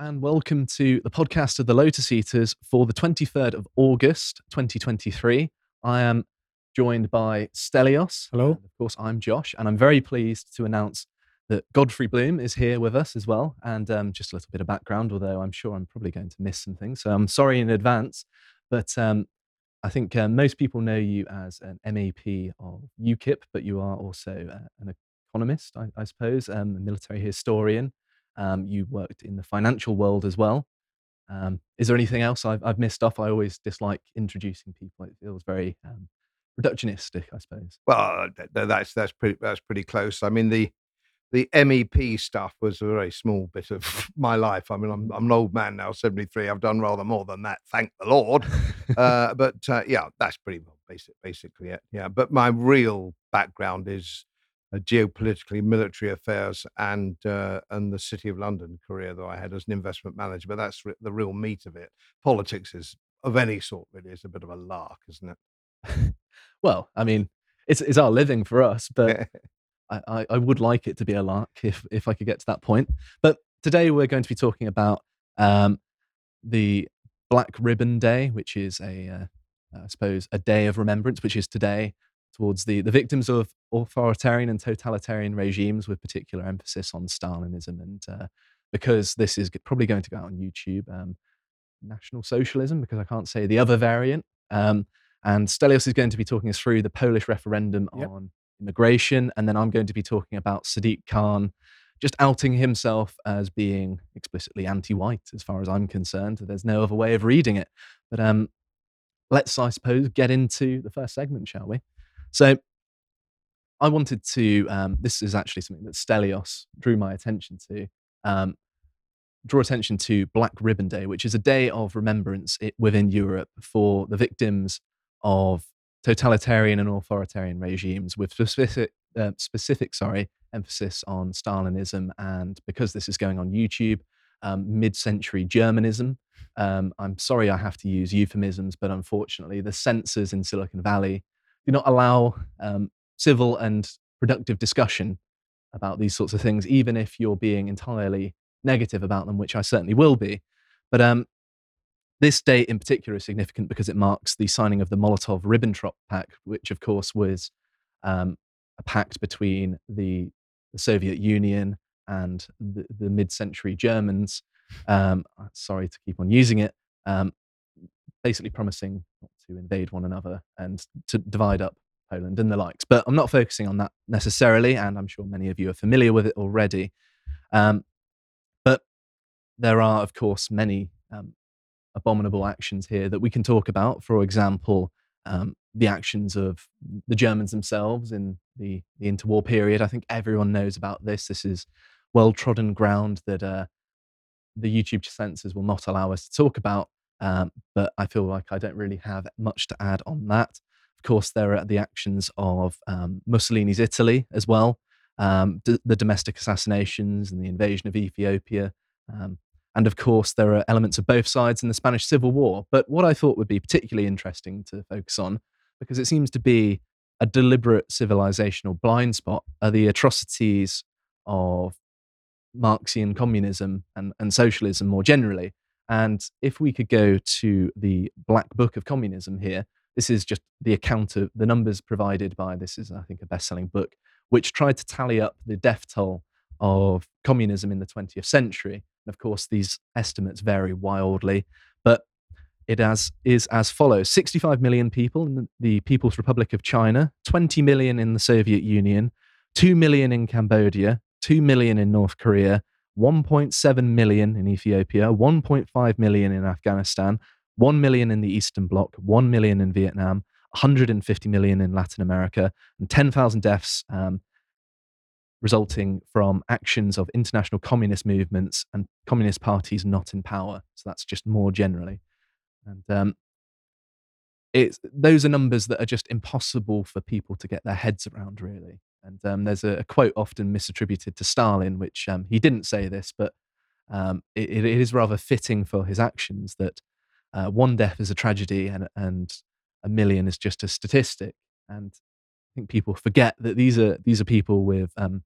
and welcome to the podcast of the Lotus Eaters for the 23rd of August 2023. I am joined by Stelios. Hello. And of course, I'm Josh, and I'm very pleased to announce that Godfrey Bloom is here with us as well. And um, just a little bit of background, although I'm sure I'm probably going to miss some things. So I'm sorry in advance. But um, I think uh, most people know you as an MEP of UKIP, but you are also uh, an economist, I, I suppose, um, a military historian. Um, you worked in the financial world as well. Um, is there anything else I've, I've missed off? I always dislike introducing people. It feels very um, reductionistic, I suppose. Well, th- that's that's pretty that's pretty close. I mean the the MEP stuff was a very small bit of my life. I mean, I'm I'm an old man now, 73. I've done rather more than that, thank the Lord. uh, but uh, yeah, that's pretty well basic, basically it. Yeah, but my real background is uh, geopolitically military affairs and uh, and the City of London career that I had as an investment manager. But that's re- the real meat of it. Politics is of any sort really is a bit of a lark, isn't it? well, I mean, it's it's our living for us, but I, I, I would like it to be a lark if if I could get to that point. But today we're going to be talking about um, the Black Ribbon Day, which is a uh, I suppose a day of remembrance, which is today towards the the victims of authoritarian and totalitarian regimes, with particular emphasis on Stalinism, and uh, because this is probably going to go out on YouTube, um, National Socialism, because I can't say the other variant. Um, and Stelios is going to be talking us through the Polish referendum Yep. on immigration. And then I'm going to be talking about Sadiq Khan just outing himself as being explicitly anti white, as far as I'm concerned. There's no other way of reading it. But um, let's, I suppose, get into the first segment, shall we? So I wanted to, um, this is actually something that Stelios drew my attention to. Um, draw attention to Black Ribbon Day, which is a day of remembrance within Europe for the victims of totalitarian and authoritarian regimes, with specific, uh, specific, sorry, emphasis on Stalinism, and because this is going on YouTube, um, mid-century Germanism. Um, I'm sorry I have to use euphemisms, but unfortunately, the censors in Silicon Valley do not allow um, civil and productive discussion about these sorts of things, even if you're being entirely negative about them, which I certainly will be. But um, this date in particular is significant because it marks the signing of the Molotov Ribbentrop Pact, which, of course, was um, a pact between the, the Soviet Union and the, the mid-century Germans. Um, sorry to keep on using it. Um, basically, promising to invade one another and to divide up Poland and the likes. But I'm not focusing on that necessarily, and I'm sure many of you are familiar with it already. Um, but there are, of course, many um, abominable actions here that we can talk about. For example, um, the actions of the Germans themselves in the, the interwar period. I think everyone knows about this. This is well trodden ground that uh, the YouTube censors will not allow us to talk about. Um, but I feel like I don't really have much to add on that. Of course, there are the actions of um, Mussolini's Italy as well, um, d- the domestic assassinations and the invasion of Ethiopia. Um, and of course, there are elements of both sides in the Spanish Civil War. But what I thought would be particularly interesting to focus on, because it seems to be a deliberate civilizational blind spot, are the atrocities of Marxian communism and, and socialism more generally. And if we could go to the Black Book of Communism here, this is just the account of the numbers provided by this is, I think, a best selling book, which tried to tally up the death toll of communism in the 20th century. And of course, these estimates vary wildly, but it as, is as follows 65 million people in the- People's Republic of China, 20 million in the Soviet Union, 2 million in Cambodia, 2 million in North Korea, 1.7 million in Ethiopia, 1.5 million in Afghanistan, 1 million in the Eastern Bloc, 1 million in Vietnam, 150 million in Latin America, and 10,000 deaths um, resulting from actions of international communist movements and communist parties not in power. So that's just more generally. And um, it's, those are numbers that are just impossible for people to get their heads around, really. And um, there's a, a quote often misattributed to Stalin, which um, he didn't say this, but um, it, it is rather fitting for his actions that uh, one death is a tragedy and, and a million is just a statistic. And I think people forget that these are these are people with um,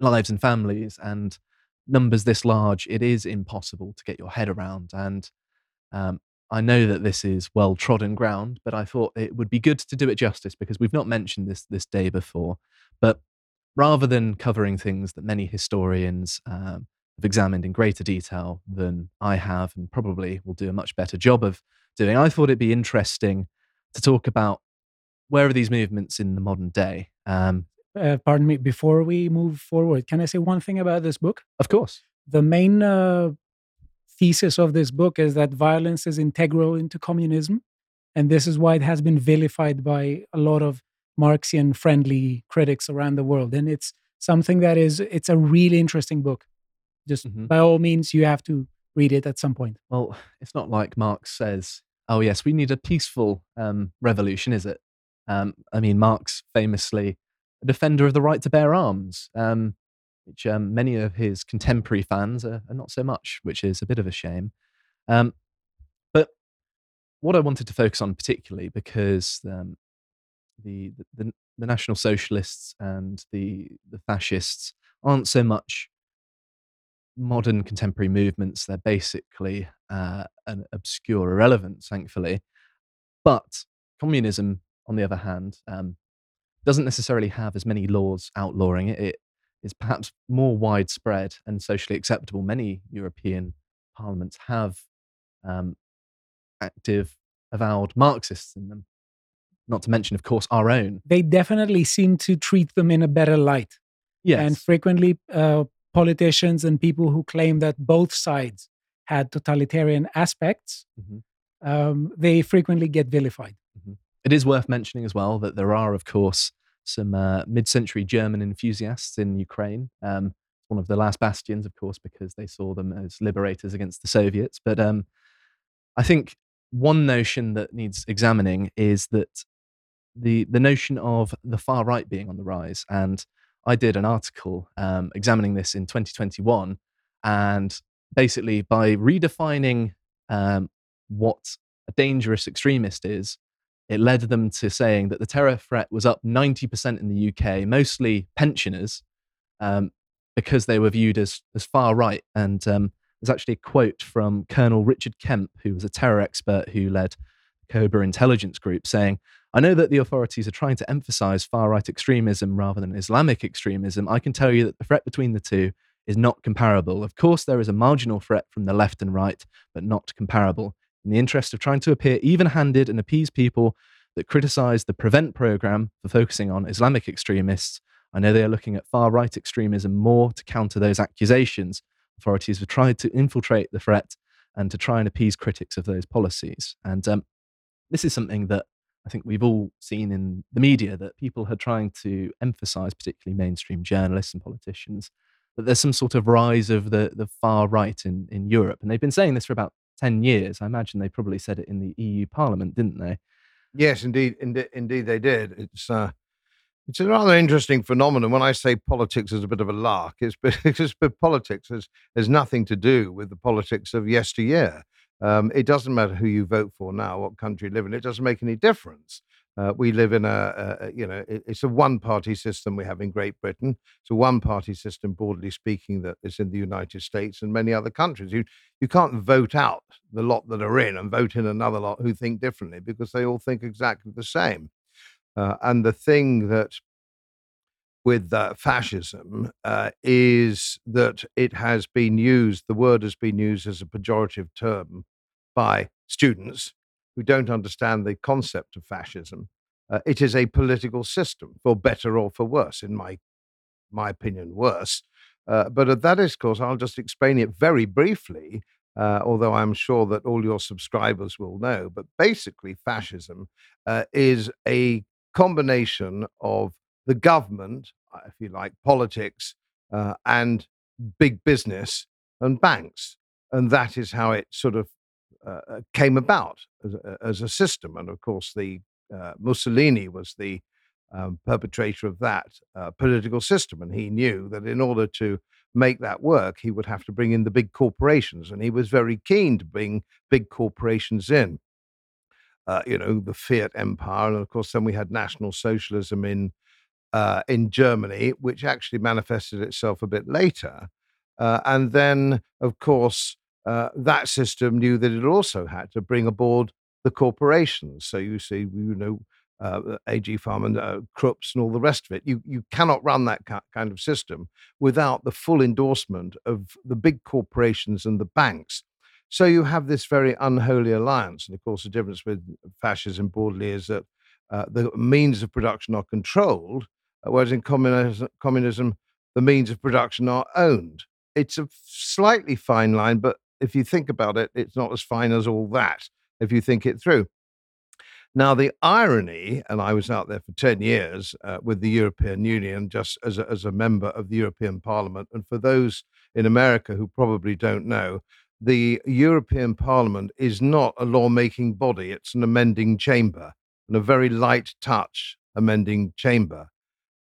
lives and families, and numbers this large, it is impossible to get your head around. And um, I know that this is well trodden ground, but I thought it would be good to do it justice because we've not mentioned this this day before. But rather than covering things that many historians um, have examined in greater detail than I have, and probably will do a much better job of doing, I thought it'd be interesting to talk about where are these movements in the modern day. Um, uh, pardon me. Before we move forward, can I say one thing about this book? of course, The main uh, thesis of this book is that violence is integral into communism, and this is why it has been vilified by a lot of Marxian-friendly critics around the world. And it's something that is it's a really interesting book. Just Mhm. by all means, you have to read it at some point. well, it's not like Marx says, "Oh yes, we need a peaceful um, revolution," is it? Um, I mean, Marx famously a defender of the right to bear arms, um, which um, many of his contemporary fans are, are not so much, which is a bit of a shame. Um, but what I wanted to focus on particularly because um, the, the the National Socialists and the the fascists aren't so much modern contemporary movements. They're basically uh, an obscure irrelevance, thankfully. But communism, on the other hand, um, doesn't necessarily have as many laws outlawing it. It is perhaps more widespread and socially acceptable. Many European parliaments have um, active, avowed Marxists in them. Not to mention, of course, our own. They definitely seem to treat them in a better light. Yes. And frequently, uh, politicians and people who claim that both sides had totalitarian aspects, Mhm. um, they frequently get vilified. It is worth mentioning as well that there are, of course, some uh, mid century German enthusiasts in Ukraine. Um, one of the last bastions, of course, because they saw them as liberators against the Soviets. But um, I think one notion that needs examining is that the, the notion of the far right being on the rise. And I did an article um, examining this in 2021. And basically, by redefining um, what a dangerous extremist is, it led them to saying that the terror threat was up 90% in the UK, mostly pensioners, um, because they were viewed as, as far right. And um, there's actually a quote from Colonel Richard Kemp, who was a terror expert who led Cobra intelligence group, saying, I know that the authorities are trying to emphasize far right extremism rather than Islamic extremism. I can tell you that the threat between the two is not comparable. Of course, there is a marginal threat from the left and right, but not comparable. In the interest of trying to appear even handed and appease people that criticize the Prevent program for focusing on Islamic extremists, I know they are looking at far right extremism more to counter those accusations. Authorities have tried to infiltrate the threat and to try and appease critics of those policies. And um, this is something that I think we've all seen in the media that people are trying to emphasize, particularly mainstream journalists and politicians, that there's some sort of rise of the, the far right in, in Europe. And they've been saying this for about 10 years. I imagine they probably said it in the EU Parliament, didn't they? Yes, indeed, indeed, indeed they did. It's uh, it's a rather interesting phenomenon. When I say politics is a bit of a lark, it's because politics has has nothing to do with the politics of yesteryear. Um, it doesn't matter who you vote for now, what country you live in. It doesn't make any difference. Uh, we live in a, a you know, it- it's a one-party system we have in Great Britain. It's a one-party system, broadly speaking, that is in the United States and many other countries. You you can't vote out the lot that are in and vote in another lot who think differently because they all think exactly the same. Uh, and the thing that with uh, fascism uh, is that it has been used, the word has been used as a pejorative term by students who don't understand the concept of fascism. Uh, it is a political system, for better or for worse, in my my opinion, worse. Uh, but at that discourse, I'll just explain it very briefly, uh, although I'm sure that all your subscribers will know. But basically, fascism uh, is a combination of the government, uh, if you like, politics, uh, and big business and banks. And that is how it sort of uh, uh, came about as a, as a system. And of course, the uh, Mussolini was the um, perpetrator of that uh, political system. And he knew that in order to make that work, he would have to bring in the big corporations. And he was very keen to bring big corporations in. Uh, you know, the Fiat Empire. And of course, then we had National Socialism in, uh, in Germany, which actually manifested itself a bit later. Uh, and then, of course, uh, that system knew that it also had to bring aboard the corporations. So you see, you know, uh, IG Farben and uh, Krupps and all the rest of it. You you cannot run that ca- kind of system without the full endorsement of the big corporations and the banks. So you have this very unholy alliance. And of course, the difference with fascism broadly is that uh, the means of production are controlled, uh, whereas in communism, communism, the means of production are owned. It's a slightly fine line, but if you think about it, it's not as fine as all that if you think it through. Now, the irony, and I was out there for 10 years uh, with the European Union just as a, as a member of the European Parliament. And for those in America who probably don't know, the European Parliament is not a lawmaking body, it's an amending chamber and a very light touch amending chamber.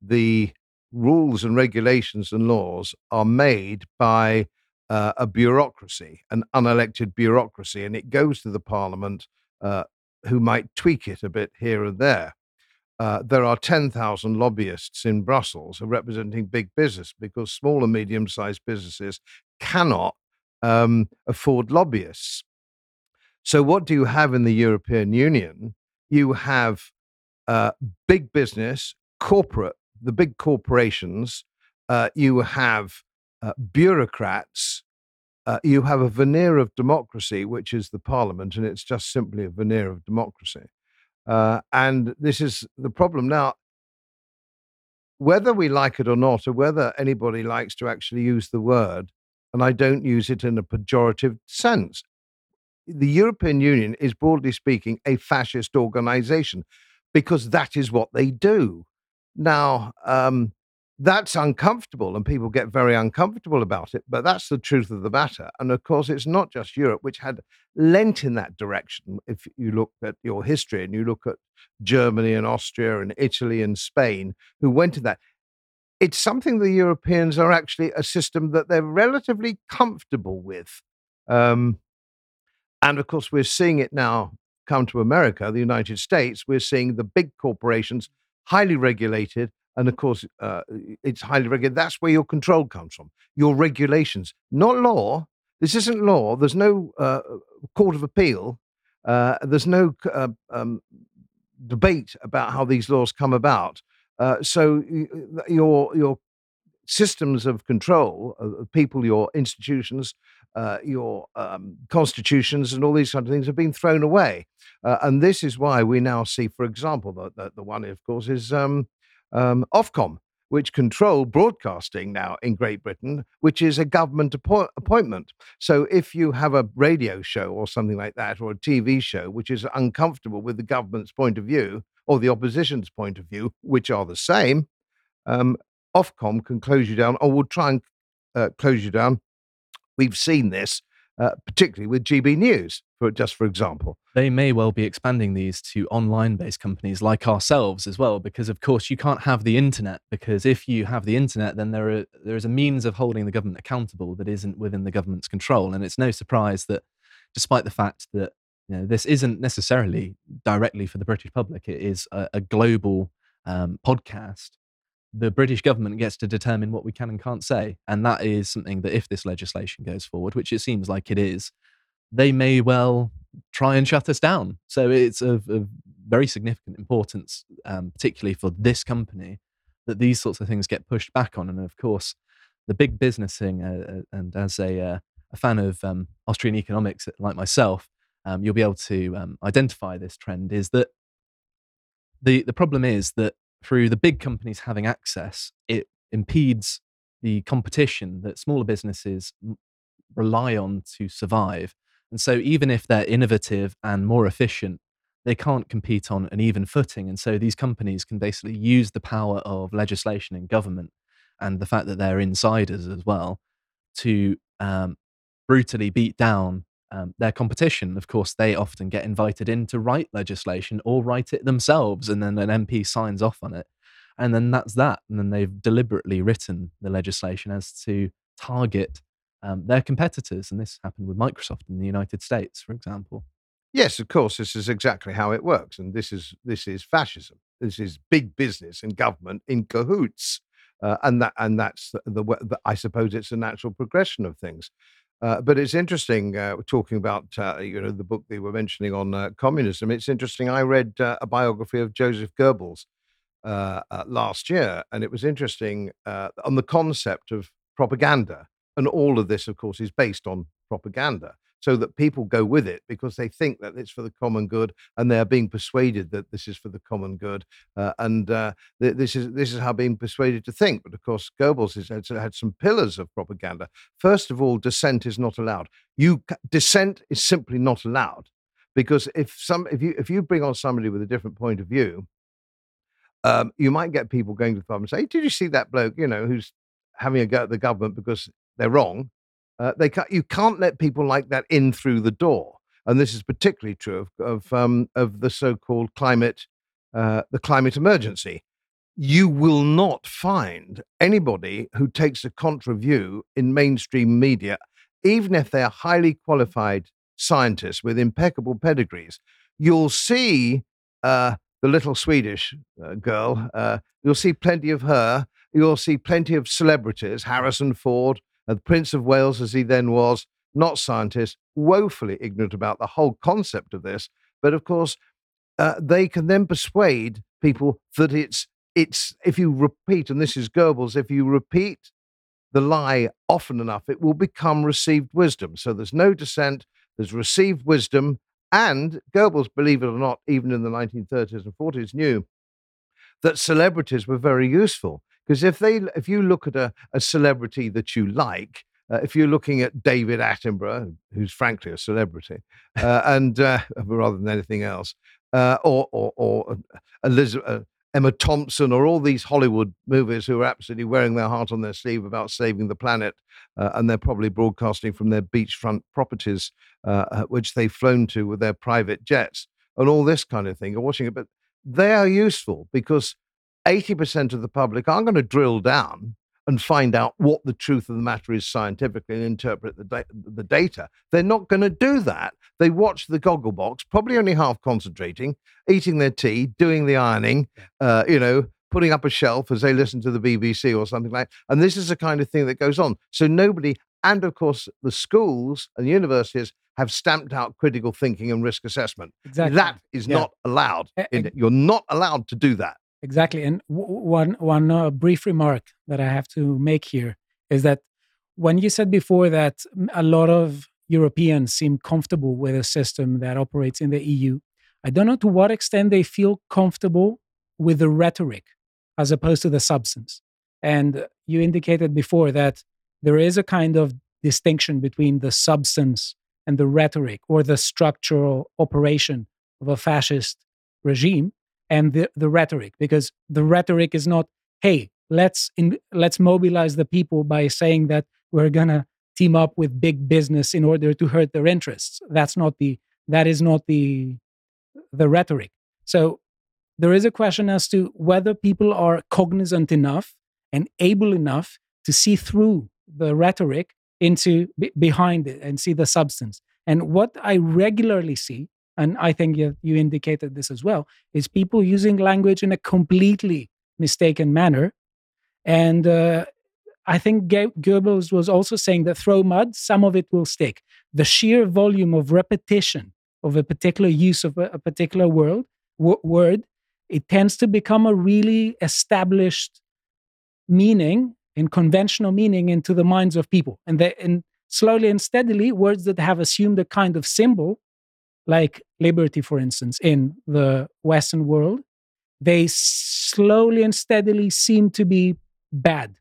The rules and regulations and laws are made by uh, a bureaucracy, an unelected bureaucracy, and it goes to the Parliament uh, who might tweak it a bit here and there. Uh, there are 10,000 lobbyists in Brussels representing big business because small and medium sized businesses cannot um, afford lobbyists. So, what do you have in the European Union? You have uh, big business, corporate, the big corporations. Uh, you have uh, bureaucrats. Uh, you have a veneer of democracy, which is the parliament, and it's just simply a veneer of democracy. Uh, and this is the problem. Now, whether we like it or not, or whether anybody likes to actually use the word, and I don't use it in a pejorative sense. The European Union is, broadly speaking, a fascist organization because that is what they do. Now, um, that's uncomfortable and people get very uncomfortable about it, but that's the truth of the matter. And of course, it's not just Europe, which had lent in that direction. If you look at your history and you look at Germany and Austria and Italy and Spain, who went to that, it's something the Europeans are actually a system that they're relatively comfortable with. Um, and of course, we're seeing it now come to America, the United States. We're seeing the big corporations, highly regulated. And of course, uh, it's highly regulated. That's where your control comes from, your regulations, not law. This isn't law. There's no uh, court of appeal. Uh, there's no uh, um, debate about how these laws come about. Uh, so your your systems of control, of people, your institutions, uh, your um, constitutions, and all these kind of things have been thrown away. Uh, and this is why we now see, for example, the, the, the one, of course, is um, um, Ofcom, which control broadcasting now in Great Britain, which is a government appo- appointment. So if you have a radio show or something like that, or a TV show, which is uncomfortable with the government's point of view, or the opposition's point of view, which are the same, um, Ofcom can close you down or will try and uh, close you down. We've seen this, uh, particularly with GB News, for just for example. They may well be expanding these to online-based companies like ourselves as well, because of course you can't have the internet. Because if you have the internet, then there are there is a means of holding the government accountable that isn't within the government's control, and it's no surprise that, despite the fact that you know, this isn't necessarily directly for the British public. It is a, a global um, podcast. The British government gets to determine what we can and can't say, and that is something that, if this legislation goes forward, which it seems like it is, they may well try and shut us down. So it's of, of very significant importance, um, particularly for this company, that these sorts of things get pushed back on. And of course, the big business thing, uh, uh and as a, uh, a fan of um, Austrian economics like myself, um, you'll be able to um, identify this trend is that the the problem is that through the big companies having access, it impedes the competition that smaller businesses rely on to survive. And so, even if they're innovative and more efficient, they can't compete on an even footing. And so, these companies can basically use the power of legislation and government and the fact that they're insiders as well to um, brutally beat down um, their competition. Of course, they often get invited in to write legislation or write it themselves, and then an MP signs off on it. And then that's that. And then they've deliberately written the legislation as to target um, their competitors. And this happened with Microsoft in the United States, for example. Yes, of course, this is exactly how it works, and this is this is fascism. This is big business and government in cahoots. uh, and that and that's the, the, the I suppose it's a natural progression of things. Uh, but it's interesting uh, talking about uh, you know the book they were mentioning on uh, communism. It's interesting. I read uh, a biography of Joseph Goebbels last year, and it was interesting on the concept of propaganda. And all of this, of course, is based on propaganda so that people go with it because they think that it's for the common good and they are being persuaded that this is for the common good uh, and uh, th- this is this is how being persuaded to think but of course Goebbels has had, had some pillars of propaganda first of all dissent is not allowed you dissent is simply not allowed because if some if you if you bring on somebody with a different point of view um, you might get people going to the pub and say, "Did you see that bloke? You know, who's having a go at the government because they're wrong?" Uh, they ca- you can't let people like that in through the door, and this is particularly true of of, um, of the so-called climate uh, the climate emergency. You will not find anybody who takes a contra view in mainstream media, even if they are highly qualified scientists with impeccable pedigrees. You'll see uh, the little Swedish uh, girl. Uh, you'll see plenty of her. You'll see plenty of celebrities, Harrison Ford, the Prince of Wales, as he then was, not scientists, woefully ignorant about the whole concept of this. But of course, uh, they can then persuade people that it's it's if you repeat, and this is Goebbels, if you repeat the lie often enough, it will become received wisdom. So there's no dissent, there's received wisdom, and Goebbels, believe it or not, even in the 1930s and 40s, knew that celebrities were very useful because if they, if you look at a, a celebrity that you like, uh, if you're looking at David Attenborough, who's frankly a celebrity, uh, and uh, rather than anything else, uh, or or, or uh, Elizabeth, uh, Emma Thompson, or all these Hollywood movies who are absolutely wearing their heart on their sleeve about saving the planet, and they're probably broadcasting from their beachfront properties, which they've flown to with their private jets, and all this kind of thing. You're watching it, but they are useful because 80% of the public aren't going to drill down and find out what the truth of the matter is scientifically and interpret the, da- the data. They're not going to do that. They watch the goggle box, probably only half concentrating, eating their tea, doing the ironing, uh, you know, putting up a shelf as they listen to the BBC or something like that. And this is the kind of thing that goes on. So nobody, and of course, the schools and the universities have stamped out critical thinking and risk assessment. Exactly. That is yeah. not allowed. In, you're not allowed to do that. Exactly. And w- one one uh, brief remark that I have to make here is that when you said before that a lot of Europeans seem comfortable with a system that operates in the EU, I don't know to what extent they feel comfortable with the rhetoric as opposed to the substance. And you indicated before that there is a kind of distinction between the substance and the rhetoric or the structural operation of a fascist regime and the, the rhetoric because the rhetoric is not hey let's in, let's mobilize the people by saying that we're to team up with big business in order to hurt their interests. That's not the that is not the the rhetoric. So there is a question as to whether people are cognizant enough and able enough to see through the rhetoric into b- behind it and see the substance. And what i regularly see and I think you, you indicated this as well, is people using language in a completely mistaken manner. And uh, I think Goebbels was also saying that throw mud, some of it will stick. The sheer volume of repetition of a particular use of a, a particular word, w- word, it tends to become a really established meaning and conventional meaning into the minds of people. And, they, and slowly and steadily, words that have assumed a kind of symbol like liberty, for instance, in the Western world, they slowly and steadily seem to be bad.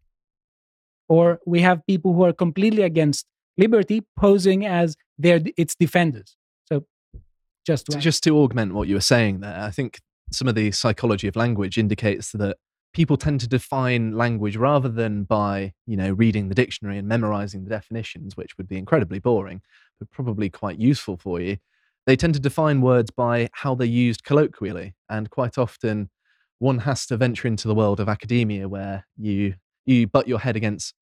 Or we have people who are completely against liberty posing as their its defenders. So just to, just to augment what you were saying there, I think some of the psychology of language indicates that people tend to define language rather than by you know reading the dictionary and memorizing the definitions which would be incredibly boring but probably quite useful for you they tend to define words by how they're used colloquially. And quite often, one has to venture into the world of academia where you, you butt your head against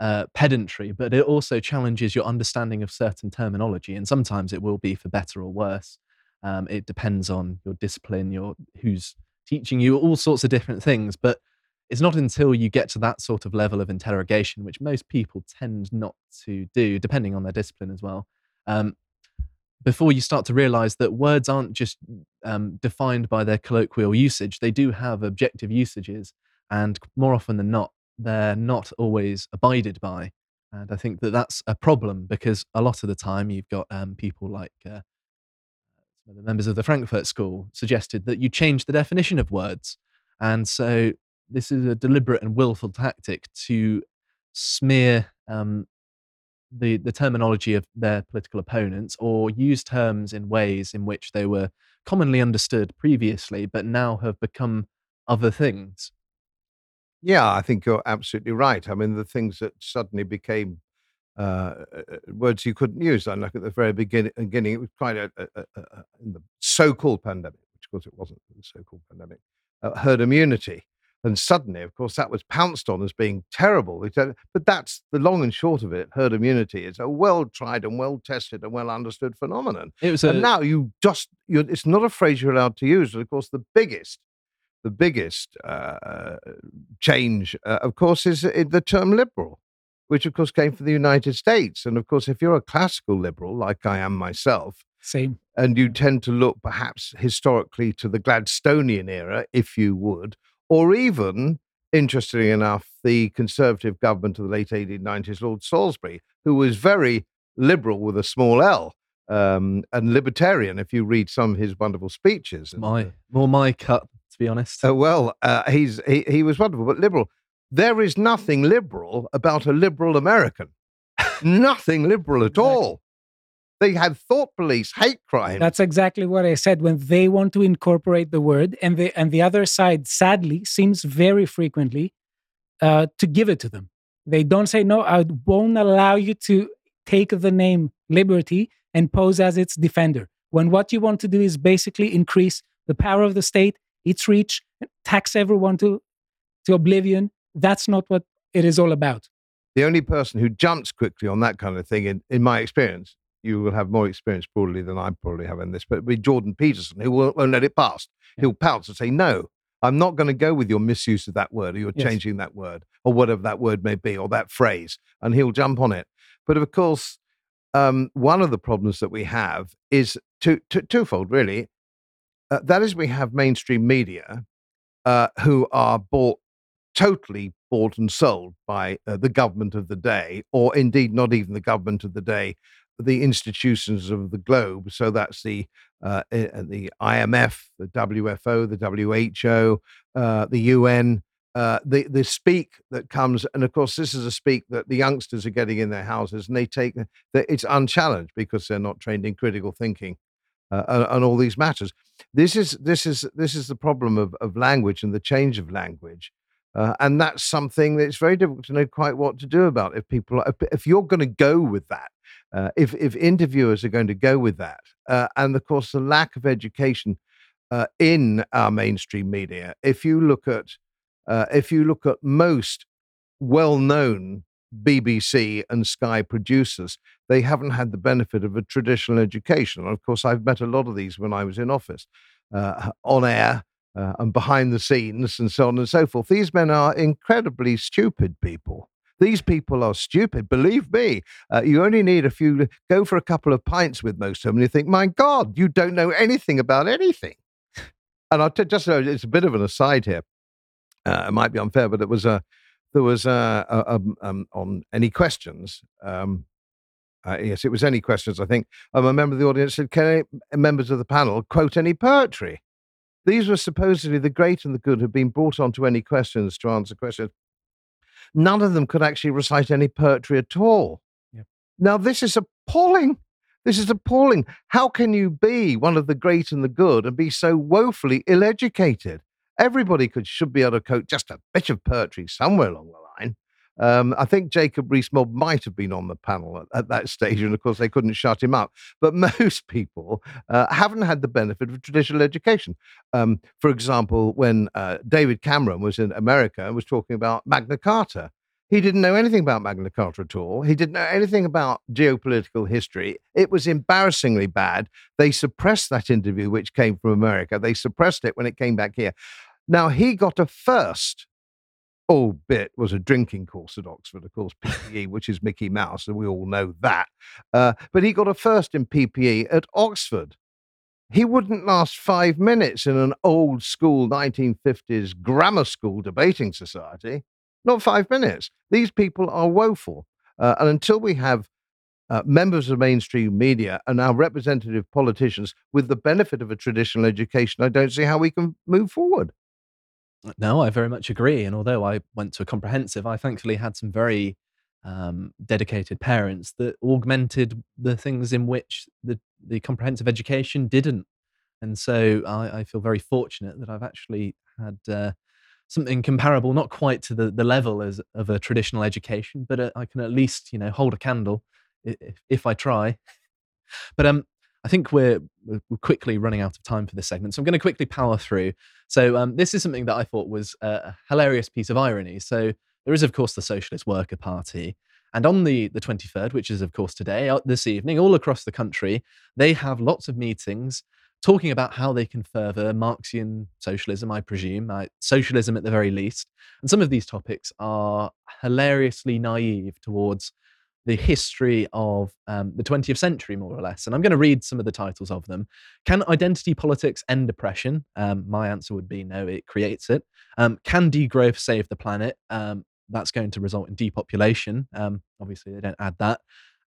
uh, pedantry, but it also challenges your understanding of certain terminology. And sometimes it will be for better or worse. Um, it depends on your discipline, your who's teaching you, all sorts of different things. But it's not until you get to that sort of level of interrogation, which most people tend not to do, depending on their discipline as well, um, before you start to realize that words aren't just um, defined by their colloquial usage, they do have objective usages. And more often than not, they're not always abided by. And I think that that's a problem because a lot of the time you've got um, people like uh, the members of the Frankfurt School suggested that you change the definition of words. And so this is a deliberate and willful tactic to smear um, the, the terminology of their political opponents or use terms in ways in which they were commonly understood previously but now have become other things. Yeah, I think you're absolutely right. I mean, the things that suddenly became uh, uh, uh words you couldn't use. And like at the very beginning, beginning it was quite a, a, a, a in the so-called pandemic, which of course it wasn't the so-called pandemic, uh, herd immunity. And suddenly, of course, that was pounced on as being terrible. But that's the long and short of it. Herd immunity is a well tried and well tested and well understood phenomenon. It was a, and now you just, it's not a phrase you're allowed to use. And of course, the biggest the biggest uh, change, uh, of course, is the term liberal, which of course came from the United States. And of course, if you're a classical liberal, like I am myself, same, and you tend to look perhaps historically to the Gladstonian era, if you would, or even, interestingly enough, the Conservative government of the late 1890s, Lord Salisbury, who was very liberal with a small L. Um, and libertarian, if you read some of his wonderful speeches. My more my cut to be honest. Uh, well, uh, he's he, he was wonderful, but liberal. There is nothing liberal about a liberal American. nothing liberal at exactly. all. They have thought police, hate crime. That's exactly what I said. When they want to incorporate the word, and the and the other side, sadly, seems very frequently uh, to give it to them. They don't say no. I won't allow you to take the name liberty and pose as its defender. When what you want to do is basically increase the power of the state its reach, tax everyone to, to oblivion. That's not what it is all about. The only person who jumps quickly on that kind of thing, in, in my experience, you will have more experience probably than I probably have in this, but be Jordan Peterson, who won't, won't let it pass. Yeah. He'll pounce and say, no, I'm not going to go with your misuse of that word or you're yes. changing that word or whatever that word may be or that phrase. And he'll jump on it. But of course, um, one of the problems that we have is two, two, twofold, really. Uh, that is, we have mainstream media uh, who are bought totally bought and sold by uh, the government of the day, or indeed not even the government of the day, the institutions of the globe. So that's the uh, the IMF, the WFO, the WHO, uh, the UN. Uh, the the speak that comes, and of course, this is a speak that the youngsters are getting in their houses, and they take it's unchallenged because they're not trained in critical thinking uh, and all these matters. This is this is this is the problem of, of language and the change of language, uh, and that's something that's very difficult to know quite what to do about. If people, if, if you're going to go with that, uh, if if interviewers are going to go with that, uh, and of course the lack of education uh, in our mainstream media. If you look at uh, if you look at most well-known BBC and Sky producers, they haven't had the benefit of a traditional education. And of course, I've met a lot of these when I was in office, uh, on air uh, and behind the scenes, and so on and so forth. These men are incredibly stupid people. These people are stupid. Believe me, uh, you only need a few, go for a couple of pints with most of them, and you think, my God, you don't know anything about anything. And I'll t- just, it's a bit of an aside here. Uh, it might be unfair, but it was a, there was uh, a, um, um, on any questions. Um, uh, yes, it was any questions. I think um, a member of the audience said, "Can any members of the panel quote any poetry?" These were supposedly the great and the good had been brought on to any questions to answer questions. None of them could actually recite any poetry at all. Yep. Now, this is appalling. This is appalling. How can you be one of the great and the good and be so woefully ill educated? everybody could should be able to quote just a bit of poetry somewhere along the line. Um, I think Jacob Rees-Mogg might have been on the panel at, at, that stage, and of course they couldn't shut him up. But most people uh, haven't had the benefit of traditional education. Um, for example, when uh, David Cameron was in America and was talking about Magna Carta, he didn't know anything about Magna Carta at all. He didn't know anything about geopolitical history. It was embarrassingly bad. They suppressed that interview, which came from America. They suppressed it when it came back here. Now, he got a first all bit was a drinking course at Oxford, of course, PPE, which is Mickey Mouse, and we all know that. Uh, but he got a first in PPE at Oxford. He wouldn't last five minutes in an old school 1950s grammar school debating society. Not five minutes. These people are woeful. Uh, and until we have uh, members of mainstream media and our representative politicians with the benefit of a traditional education, I don't see how we can move forward. No, I very much agree. And although I went to a comprehensive, I thankfully had some very um, dedicated parents that augmented the things in which the, the comprehensive education didn't. And so I, I feel very fortunate that I've actually had uh, something comparable, not quite to the, the level as of a traditional education, but uh, I can at least, you know, hold a candle if, if I try. But um, I think we're, we're quickly running out of time for this segment, so I'm going to quickly power through. So um, this is something that I thought was a hilarious piece of irony. So there is, of course, the Socialist Worker Party. And on the, the 23rd, which is, of course, today, uh, this evening, all across the country, they have lots of meetings talking about how they can further Marxian socialism, I presume, uh, socialism at the very least. And some of these topics are hilariously naive towards the history of um, the 20th century, more or less. And I'm going to read some of the titles of them. Can identity politics end oppression? Um, my answer would be no, it creates it. Um, can degrowth save the planet? Um, that's going to result in depopulation. Um, obviously, they don't add that.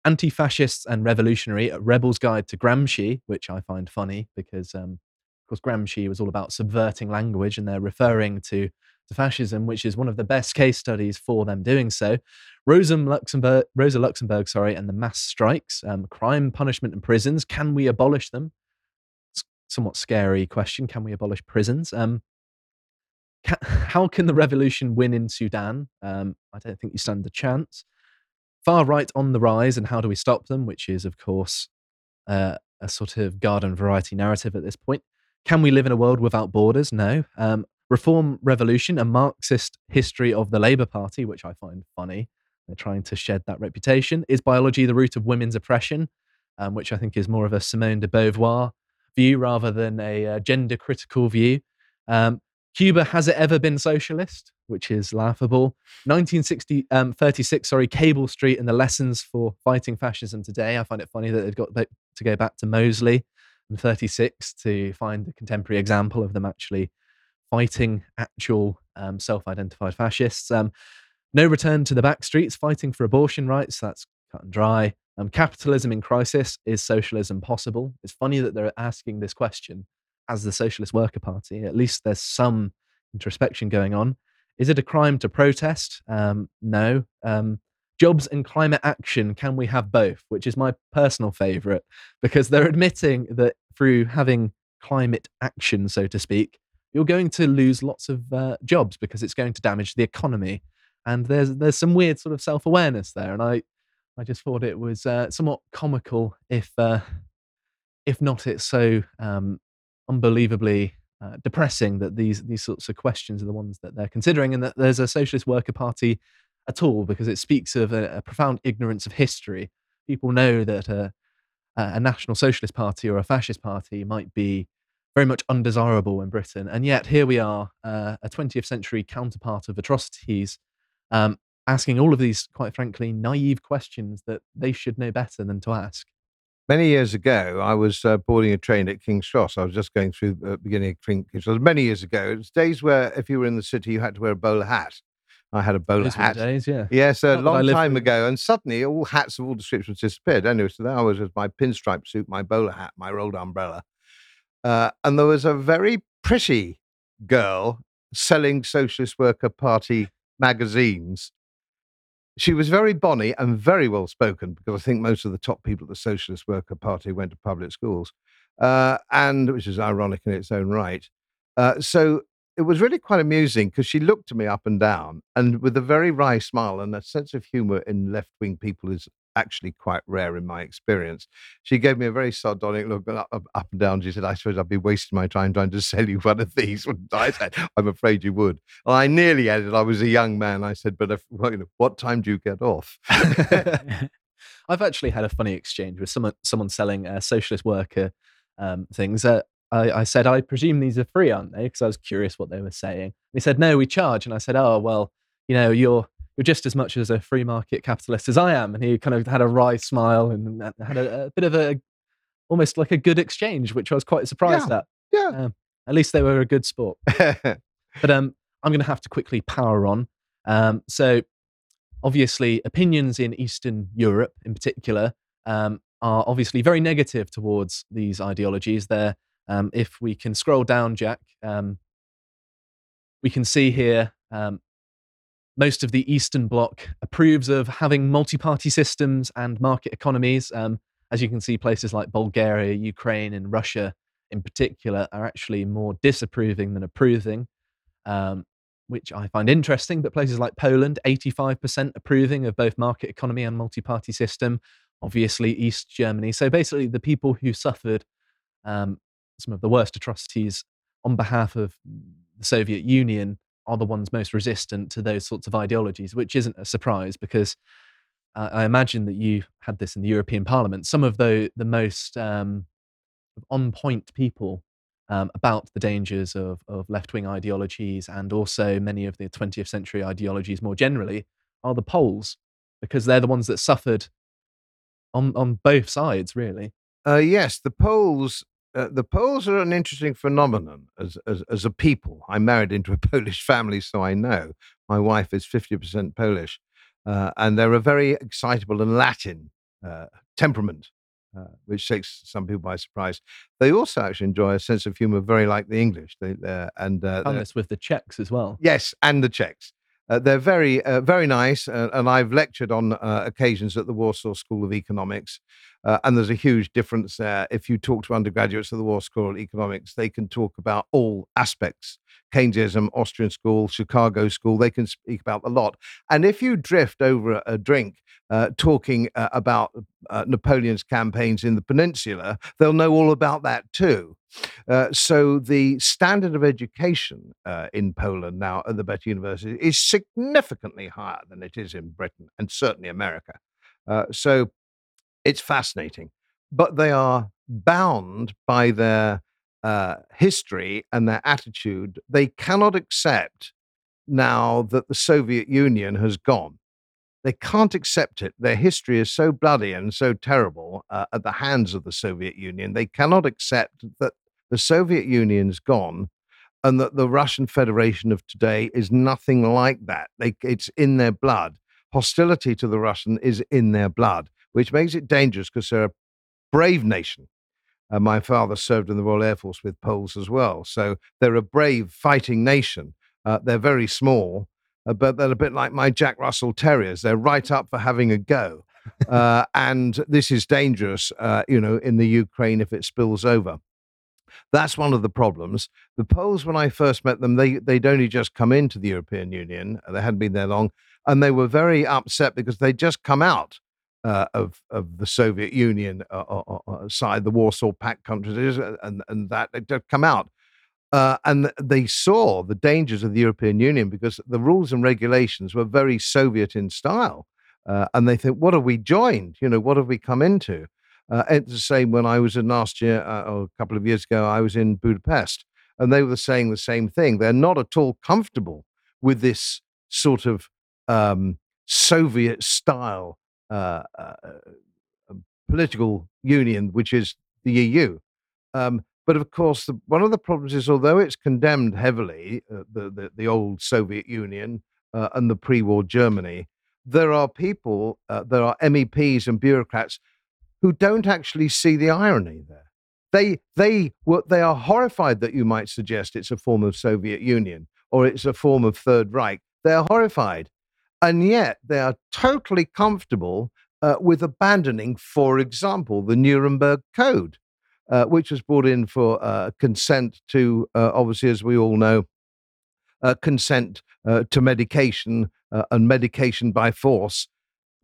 Anti fascists and revolutionary, a Rebel's Guide to Gramsci, which I find funny because, um, of course, Gramsci was all about subverting language and they're referring to to fascism, which is one of the best case studies for them doing so. Rosa Luxemburg, Rosa Luxemburg, sorry, and the mass strikes, um, crime, punishment, and prisons. Can we abolish them? It's somewhat scary question. Can we abolish prisons? Um, can, how can the revolution win in Sudan? Um, I don't think you stand a chance. Far right on the rise, and how do we stop them? Which is, of course, uh, a sort of garden variety narrative at this point. Can we live in a world without borders? No. Um, Reform Revolution, a Marxist history of the Labour Party, which I find funny. They're trying to shed that reputation. Is biology the root of women's oppression? Um, which I think is more of a Simone de Beauvoir view rather than a uh, gender critical view. Um, Cuba has it ever been socialist, which is laughable. 1936, um, sorry, Cable Street and the lessons for fighting fascism today. I find it funny that they've got to go back to Mosley and 36 to find a contemporary example of them actually fighting actual um, self identified fascists. Um, no return to the back streets fighting for abortion rights. That's cut and dry. Um, capitalism in crisis. Is socialism possible? It's funny that they're asking this question as the Socialist Worker Party. At least there's some introspection going on. Is it a crime to protest? Um, no. Um, jobs and climate action. Can we have both? Which is my personal favorite because they're admitting that through having climate action, so to speak, you're going to lose lots of uh, jobs because it's going to damage the economy. And there's there's some weird sort of self awareness there, and I I just thought it was uh, somewhat comical, if uh, if not it's so um, unbelievably uh, depressing that these these sorts of questions are the ones that they're considering, and that there's a socialist worker party at all because it speaks of a, a profound ignorance of history. People know that a, a national socialist party or a fascist party might be very much undesirable in Britain. And yet here we are, uh, a 20th century counterpart of atrocities, um, asking all of these, quite frankly, naive questions that they should know better than to ask. Many years ago, I was uh, boarding a train at King's Cross. I was just going through the beginning of King's Cross. Many years ago, it was days where if you were in the city, you had to wear a bowler hat. I had a bowler Those hat. Days, yeah. Yes, a long time ago. And suddenly, all hats of all descriptions disappeared. Anyway, so there I was with my pinstripe suit, my bowler hat, my rolled umbrella. Uh, and there was a very pretty girl selling Socialist Worker Party magazines. She was very bonny and very well spoken because I think most of the top people at the Socialist Worker Party went to public schools, uh, and which is ironic in its own right. Uh, so it was really quite amusing because she looked at me up and down, and with a very wry smile and a sense of humour in left wing people is actually quite rare in my experience. She gave me a very sardonic look up, up, and down. She said, I suppose I'd be wasting my time trying to sell you one of these. I said, I'm afraid you would. I nearly added, I was a young man. I said, but if, well, you know, what time do you get off? I've actually had a funny exchange with someone, someone selling a socialist worker um, things. Uh, I, I, said, I presume these are free, aren't they? Because I was curious what they were saying. He said, no, we charge. And I said, oh, well, you know, you're you're just as much as a free market capitalist as I am. And he kind of had a wry smile and had a, a bit of a almost like a good exchange, which I was quite surprised Yeah. at. Yeah. Um, at least they were a good sport. But um, I'm going to have to quickly power on. Um, so, obviously, opinions in Eastern Europe, in particular, um, are obviously very negative towards these ideologies. There, um, if we can scroll down, Jack, um, we can see here um, most of the Eastern Bloc approves of having multi-party systems and market economies. Um, as you can see, places like Bulgaria, Ukraine, and Russia, in particular, are actually more disapproving than approving um, which I find interesting. But places like Poland, 85% approving of both market economy and multi party system. Obviously, East Germany. So basically, the people who suffered um, some of the worst atrocities on behalf of the Soviet Union are the ones most resistant to those sorts of ideologies, which isn't a surprise because uh, I imagine that you had this in the European Parliament. Some of the the most um, on point people um, about the dangers of, of left wing ideologies and also many of the 20th century ideologies more generally are the Poles, because they're the ones that suffered on, on both sides, really. Uh, yes, the Poles. Uh, the Poles are an interesting phenomenon as, as as a people. I'm married into a Polish family, so I know. My wife is 50% Polish, uh, and they're a very excitable and Latin uh, temperament, uh, which takes some people by surprise. They also actually enjoy a sense of humor, very like the English. They, uh, and uh, this with the Czechs as well. Yes, and the Czechs. Uh, they're very, uh, very nice, uh, and I've lectured on uh, occasions at the Warsaw School of Economics, uh, and there's a huge difference there. If you talk to undergraduates of the Warsaw School of Economics, they can talk about all aspects: Keynesianism, Austrian School, Chicago School. They can speak about a lot. And if you drift over a, drink, uh, talking uh, about uh, Napoleon's campaigns in the peninsula, they'll know all about that too. Uh, so the standard of education uh, in Poland now at the better universities is significantly higher than it is in Britain and certainly America. Uh, so it's fascinating, but they are bound by their uh, history and their attitude. They cannot accept now that the Soviet Union has gone. They can't accept it. Their history is so bloody and so terrible uh, at the hands of the Soviet Union. They cannot accept that the Soviet Union's gone and that the Russian Federation of today is nothing like that. They, it's in their blood. Hostility to the Russian is in their blood, which makes it dangerous because they're a brave nation. Uh, my father served in the Royal Air Force with Poles as well. So they're a brave fighting nation. Uh, they're very small, uh, but they're a bit like my Jack Russell Terriers. They're right up for having a go. Uh, and this is dangerous, uh, you know, in the Ukraine if it spills over. That's one of the problems. The Poles, when I first met them, they, they'd only just come into the European Union. They hadn't been there long. And they were very upset because they'd just come out uh, of, of the Soviet Union uh, uh, uh, side, the Warsaw Pact countries, uh, and, and that they'd just come out. Uh, and they saw the dangers of the European Union because the rules and regulations were very Soviet in style. Uh, and they think, what have we joined? You know, what have we come into? Uh, it's the same when I was in last year uh, or a couple of years ago, I was in Budapest and they were saying the same thing. They're not at all comfortable with this sort of um, Soviet style uh, uh, uh, political union, which is the EU. Um, but of course, the, one of the problems is, although it's condemned heavily, uh, the, the the old Soviet Union uh, and the pre-war Germany, there are people, uh, there are MEPs and bureaucrats who don't actually see the irony there. They they were they are horrified that you might suggest it's a form of Soviet Union or it's a form of Third Reich. They are horrified, and yet they are totally comfortable uh, with abandoning, for example, the Nuremberg Code, uh, which was brought in for uh, consent to, uh, obviously, as we all know, uh, consent uh, to medication and medication by force.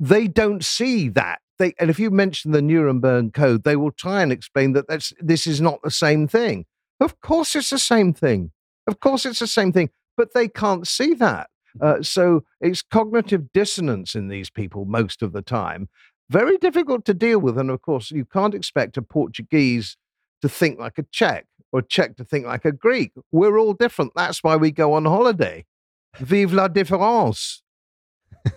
They don't see that. They, and if you mention the Nuremberg Code, they will try and explain that that's, this is not the same thing. Of course, it's the same thing. Of course, it's the same thing, but they can't see that. Uh, so it's cognitive dissonance in these people most of the time. Very difficult to deal with. And of course, you can't expect a Portuguese to think like a Czech or a Czech to think like a Greek. We're all different. That's why we go on holiday. Vive la différence.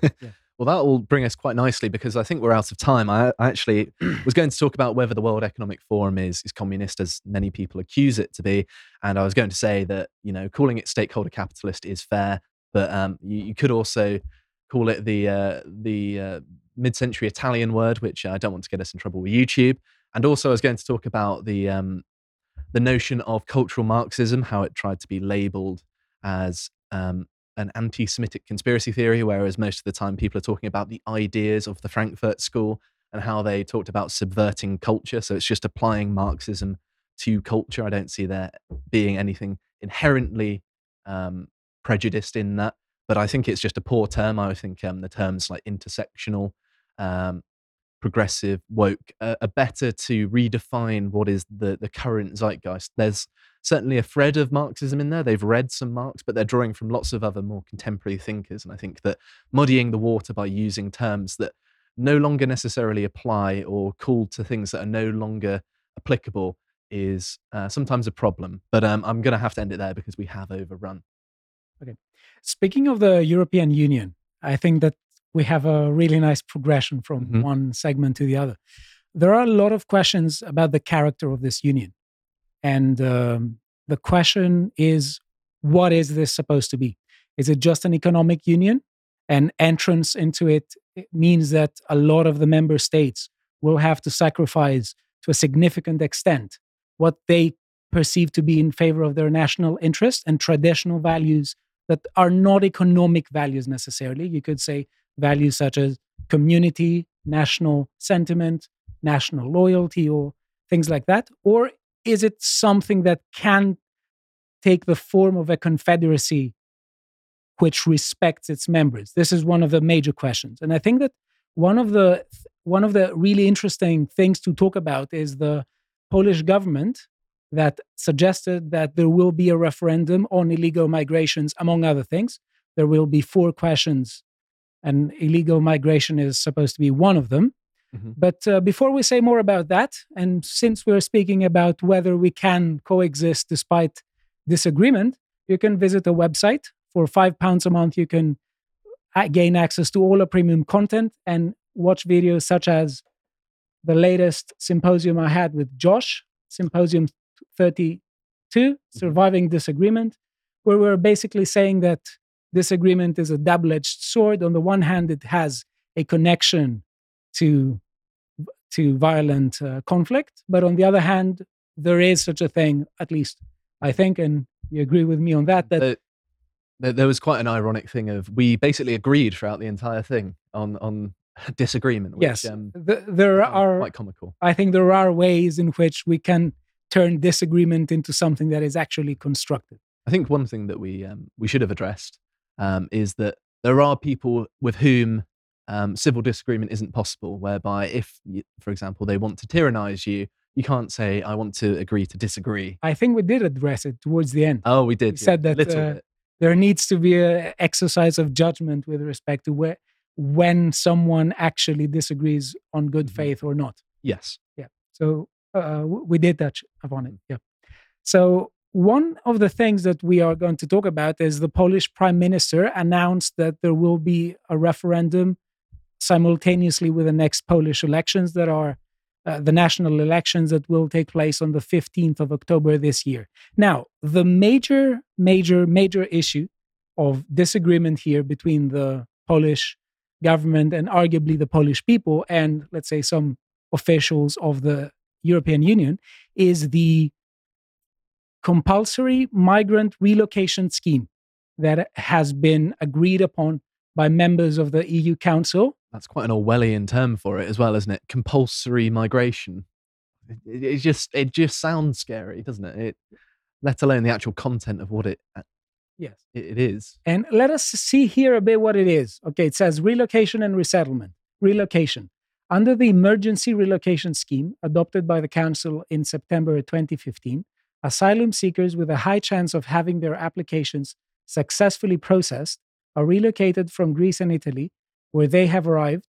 Well, that will bring us quite nicely because I think we're out of time. I, I actually was going to talk about whether the World Economic Forum is, is communist, as many people accuse it to be. And I was going to say that, you know, calling it stakeholder capitalist is fair, but um, you, you could also call it the, uh, the uh, mid century Italian word, which I don't want to get us in trouble with YouTube. And also, I was going to talk about the, um, the notion of cultural Marxism, how it tried to be labeled as um, an anti Semitic conspiracy theory, whereas most of the time people are talking about the ideas of the Frankfurt School and how they talked about subverting culture. So it's just applying Marxism to culture. I don't see there being anything inherently um, prejudiced in that. But I think it's just a poor term. I think um, the terms like intersectional, um, progressive, woke uh, are better to redefine what is the, the current zeitgeist. There's certainly a thread of Marxism in there. They've read some Marx, but they're drawing from lots of other more contemporary thinkers. And I think that muddying the water by using terms that no longer necessarily apply or called to things that are no longer applicable is uh, sometimes a problem. But um, I'm going to have to end it there because we have overrun. Okay. Speaking of the European Union, I think that we have a really nice progression from mm-hmm. one segment to the other. There are a lot of questions about the character of this union. And um, the question is what is this supposed to be? Is it just an economic union? And entrance into it, it means that a lot of the member states will have to sacrifice to a significant extent what they perceive to be in favor of their national interest and traditional values that are not economic values necessarily. You could say values such as community, national sentiment, national loyalty, or things like that. Or is it something that can take the form of a confederacy which respects its members? This is one of the major questions. And I think that one of the one of the really interesting things to talk about is the Polish government that suggested that there will be a referendum on illegal migrations, among other things. There will be four questions, and illegal migration is supposed to be one of them. Mm-hmm. But uh, before we say more about that, and since we're speaking about whether we can coexist despite disagreement, you can visit a website. For five pounds a month, you can uh, gain access to all the premium content and watch videos such as the latest symposium I had with Josh, Symposium 32, mm-hmm. Surviving Disagreement, where we're basically saying that disagreement is a double edged sword. On the one hand, it has a connection to to violent uh, conflict but on the other hand there is such a thing at least i think and you agree with me on that that the, there was quite an ironic thing of we basically agreed throughout the entire thing on on disagreement which, yes um, the, there are quite comical i think there are ways in which we can turn disagreement into something that is actually constructive i think one thing that we um, we should have addressed um, is that there are people with whom um, civil disagreement isn't possible, whereby if, for example, they want to tyrannize you, you can't say, I want to agree to disagree. I think we did address it towards the end. Oh, we did. We yeah, said that uh, there needs to be an exercise of judgment with respect to where, when someone actually disagrees on good mm-hmm. faith or not. Yes. Yeah. So uh, we did touch upon it. Yeah. So one of the things that we are going to talk about is the Polish prime minister announced that there will be a referendum simultaneously with the next Polish elections that are uh, the national elections that will take place on the 15th of October this year. Now, the major, major, major issue of disagreement here between the Polish government and arguably the Polish people and, let's say, some officials of the European Union is the compulsory migrant relocation scheme that has been agreed upon by members of the EU Council that's quite an Orwellian term for it as well, isn't it? Compulsory migration. It, it just it just sounds scary, doesn't it? It let alone the actual content of what it uh, yes it, it is. And let us see here a bit what it is. Okay, it says relocation and resettlement. Relocation. Under the emergency relocation scheme adopted by the Council in September 2015, asylum seekers with a high chance of having their applications successfully processed are relocated from Greece and Italy where they have arrived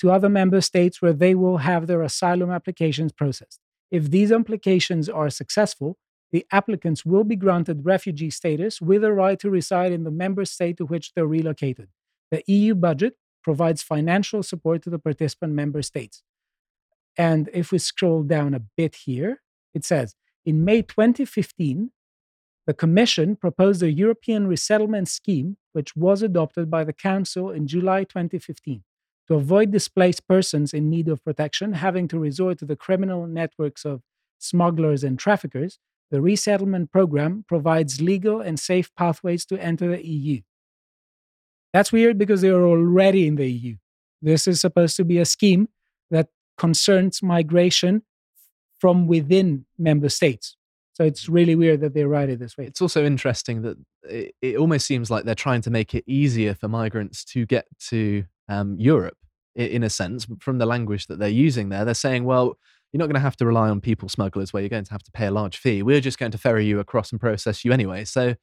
to other member states where they will have their asylum applications processed. If these applications are successful, the applicants will be granted refugee status with a right to reside in the member state to which they're relocated. The EU budget provides financial support to the participant member states. And if we scroll down a bit here, it says in May 2015, the Commission proposed a European resettlement scheme, which was adopted by the Council in July 2015. To avoid displaced persons in need of protection having to resort to the criminal networks of smugglers and traffickers, the resettlement program provides legal and safe pathways to enter the EU. That's weird because they are already in the EU. This is supposed to be a scheme that concerns migration from within member states. So it's really weird that they write it this way. It's also interesting that it, it almost seems like they're trying to make it easier for migrants to get to um, Europe, in a sense, from the language that they're using there. They're saying, well, you're not going to have to rely on people smugglers where you're going to have to pay a large fee. We're just going to ferry you across and process you anyway. So,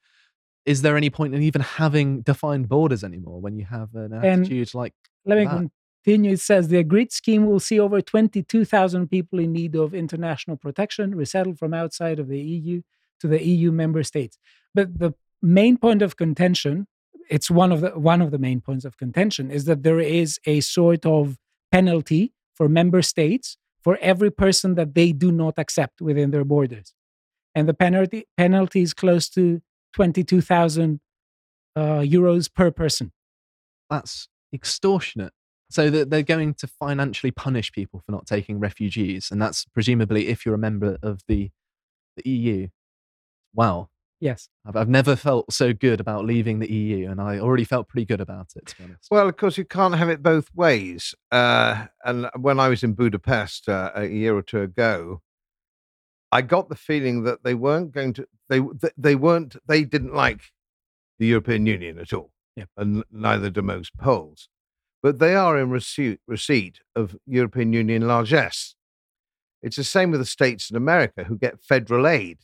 is there any point in even having defined borders anymore when you have an attitude and like let me that? continue. It says the agreed scheme will see over 22,000 people in need of international protection resettled from outside of the EU to the EU member states. But the main point of contention, it's one of the one of the main points of contention, is that there is a sort of penalty for member states for every person that they do not accept within their borders. And the penalty, penalty is close to 22,000 uh, euros per person. That's extortionate. So that they're going to financially punish people for not taking refugees. And that's presumably if you're a member of the, the EU. Wow. Yes. I've, I've never felt so good about leaving the EU, and I already felt pretty good about it, to be honest. Well, of course, you can't have it both ways. Uh, and when I was in Budapest uh, a year or two ago, I got the feeling that they weren't going to, they, they weren't, they didn't like the European Union at all. Yep. And neither do most Poles. But they are in receipt, receipt of European Union largesse. It's the same with the states in America who get federal aid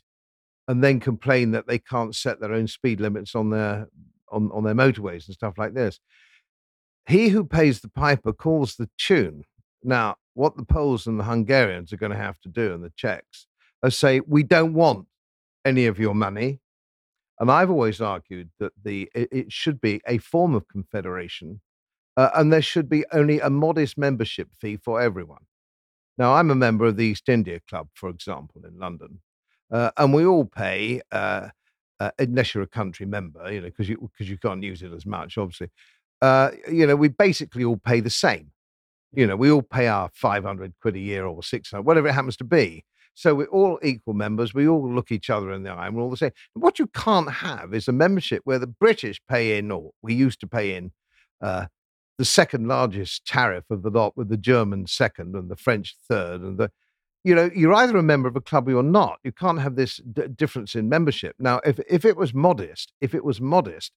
and then complain that they can't set their own speed limits on their on, on their motorways and stuff like this. He who pays the piper calls the tune. Now, what the Poles and the Hungarians are going to have to do, and the Czechs, is say, we don't want any of your money. And I've always argued that the it, it should be a form of confederation, uh, and there should be only a modest membership fee for everyone. Now, I'm a member of the East India Club, for example, in London, uh, and we all pay, uh, uh, unless you're a country member, you know, because you because you can't use it as much, obviously. Uh, you know, we basically all pay the same. You know, we all pay our 500 quid a year or 600, whatever it happens to be. So we're all equal members. We all look each other in the eye and we're all the same. What you can't have is a membership where the British pay in, or we used to pay in, uh, the second largest tariff of the lot, with the Germans second and the French third, and the you know, you're either a member of a club or you're not. You can't have this d- difference in membership. Now, if if it was modest, if it was modest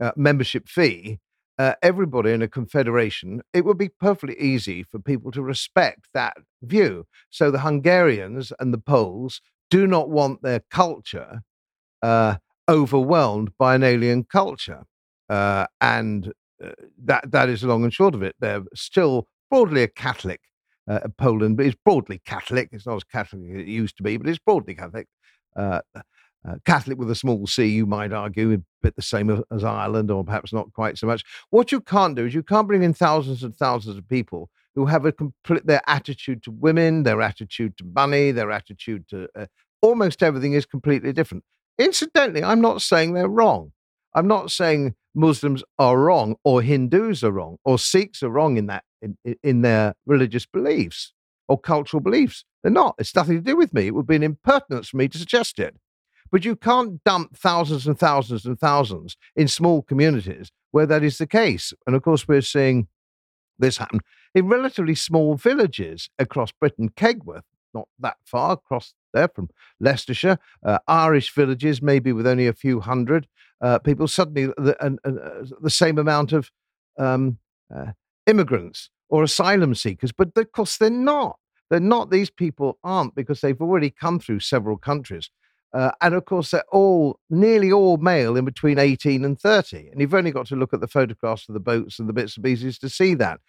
uh, membership fee, uh, everybody in a confederation, it would be perfectly easy for people to respect that view. So the Hungarians and the Poles do not want their culture uh, overwhelmed by an alien culture, uh, and uh, that that is long and short of it. They're still broadly a Catholic uh, Poland, but it's broadly Catholic. It's not as Catholic as it used to be, but it's broadly Catholic. Uh, Catholic with a small c, you might argue, a bit the same as Ireland, or perhaps not quite so much. What you can't do is you can't bring in thousands and thousands of people who have a complete their attitude to women, their attitude to money, their attitude to uh, almost everything is completely different. Incidentally, I'm not saying they're wrong. I'm not saying Muslims are wrong or Hindus are wrong or Sikhs are wrong in that in, in their religious beliefs or cultural beliefs. They're not. It's nothing to do with me. It would be an impertinence for me to suggest it. But you can't dump thousands and thousands and thousands in small communities where that is the case. And of course, we're seeing this happen in relatively small villages across Britain. Kegworth, not that far across there from Leicestershire, uh, Irish villages, maybe with only a few hundred uh, people, suddenly the, uh, the same amount of um, uh, immigrants or asylum seekers. But of course, they're not. They're not. These people aren't because they've already come through several countries. Uh, and of course, they're all nearly all male in between 18 and 30. And you've only got to look at the photographs of the boats and the bits and pieces to see that.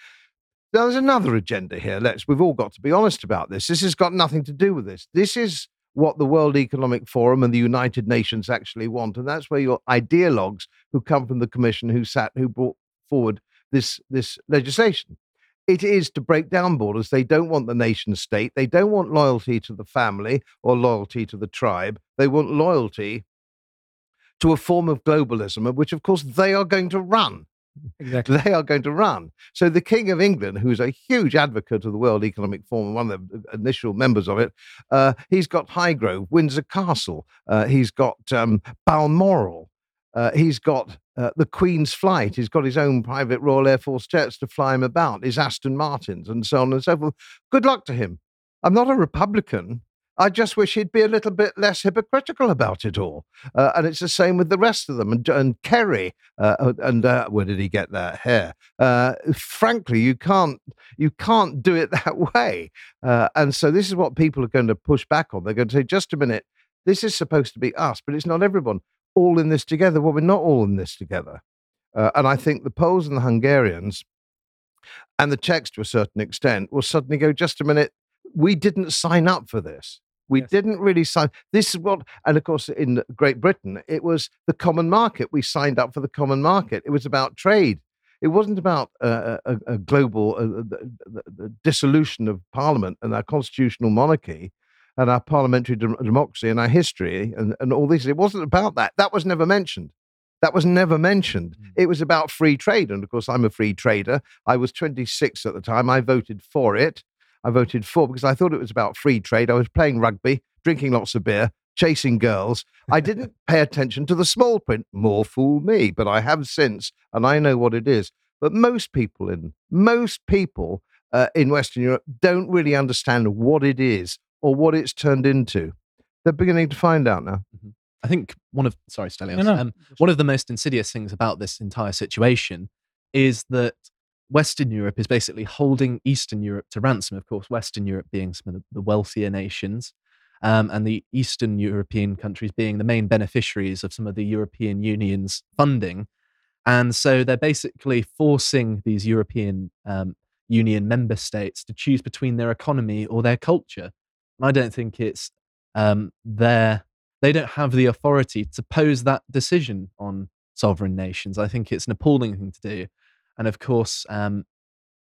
Now, there's another agenda here. Let's, we've all got to be honest about this. This has got nothing to do with this. This is what the World Economic Forum and the United Nations actually want. And that's where your ideologues who come from the commission who sat, who brought forward this, this legislation. It is to break down borders. They don't want the nation state. They don't want loyalty to the family or loyalty to the tribe. They want loyalty to a form of globalism, which, of course, they are going to run. Exactly. They are going to run. So the King of England, who's a huge advocate of the World Economic Forum, one of the initial members of it, uh, he's got Highgrove, Windsor Castle, uh, he's got um, Balmoral, uh, he's got uh, the Queen's flight. He's got his own private Royal Air Force jets to fly him about, his Aston Martins, and so on and so forth. Good luck to him. I'm not a Republican. I just wish he'd be a little bit less hypocritical about it all. Uh, and it's the same with the rest of them. And, and Kerry, uh, uh and uh, where did he get that hair? Frankly, you can't you can't do it that way. And so this is what people are going to push back on. They're going to say, just a minute, this is supposed to be us, but it's not everyone all in this together. Well, we're not all in this together. and I think the Poles and the Hungarians and the Czechs, to a certain extent, will suddenly go, just a minute, we didn't sign up for this. We yes. didn't really sign. This is what, and of course, in Great Britain, it was the common market. We signed up for the common market. It was about trade. It wasn't about uh, a, a, global uh, the, the, the dissolution of parliament and our constitutional monarchy and our parliamentary de- democracy and our history and, and all this. It wasn't about that. That was never mentioned. That was never mentioned. Mm. It was about free trade. And of course, I'm a free trader. I was 26 at the time. I voted for it. I voted for because I thought it was about free trade. I was playing rugby, drinking lots of beer, chasing girls. I didn't pay attention to the small print. More fool me, but I have since, and I know what it is. But most people in most people uh, in Western Europe don't really understand what it is or what it's turned into. They're beginning to find out now. Mm-hmm. I think one of sorry, Stelios. No, no. Um, one of the most insidious things about this entire situation is that Western Europe is basically holding Eastern Europe to ransom. Of course, Western Europe being some of the, the wealthier nations, um, and the Eastern European countries being the main beneficiaries of some of the European Union's funding. And so they're basically forcing these European um, Union member states to choose between their economy or their culture. I don't think it's um, their, they don't have the authority to pose that decision on sovereign nations. I think it's an appalling thing to do and of course, um,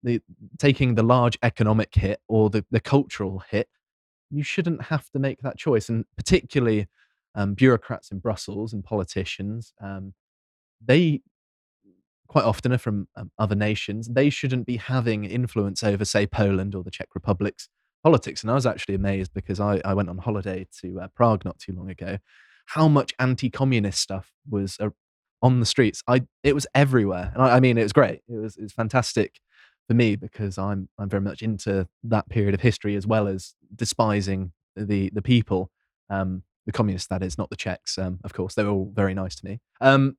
the taking the large economic hit or the, the cultural hit, you shouldn't have to make that choice. And particularly um, bureaucrats in Brussels and politicians, um, they quite often are from um, other nations. They shouldn't be having influence over, say, Poland or the Czech Republic's politics. And I was actually amazed because I, I went on holiday to uh, Prague not too long ago. How much anti-communist stuff was uh, on the streets. I it was everywhere, and I, I mean it was great. It was it was fantastic for me because I'm I'm very much into that period of history as well as despising the the people, um, the communists that is, not the Czechs. Um, of course, they were all very nice to me. Um,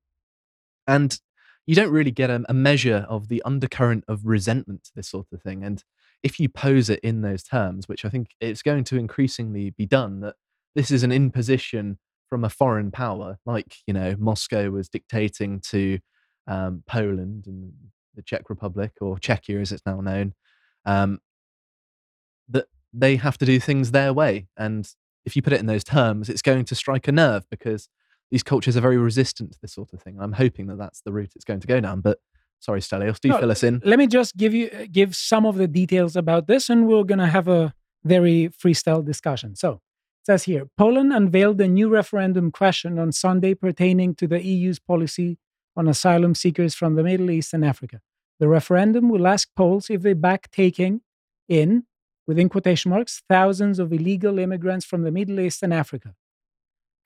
and you don't really get a, a measure of the undercurrent of resentment to this sort of thing. And if you pose it in those terms, which I think it's going to increasingly be done, that this is an imposition from a foreign power, like you know Moscow was dictating to um, Poland and the Czech Republic or Czechia as it's now known, um, that they have to do things their way. And if you put it in those terms, it's going to strike a nerve because these cultures are very resistant to this sort of thing. I'm hoping that that's the route it's going to go down. But sorry, Stelios, do no, fill us in. Let me just give you uh, give some of the details about this, and we're going to have a very freestyle discussion. So it says here Poland unveiled a new referendum question on Sunday pertaining to the EU's policy on asylum seekers from the Middle East and Africa. The referendum will ask Poles if they back taking in, within quotation marks, thousands of illegal immigrants from the Middle East and Africa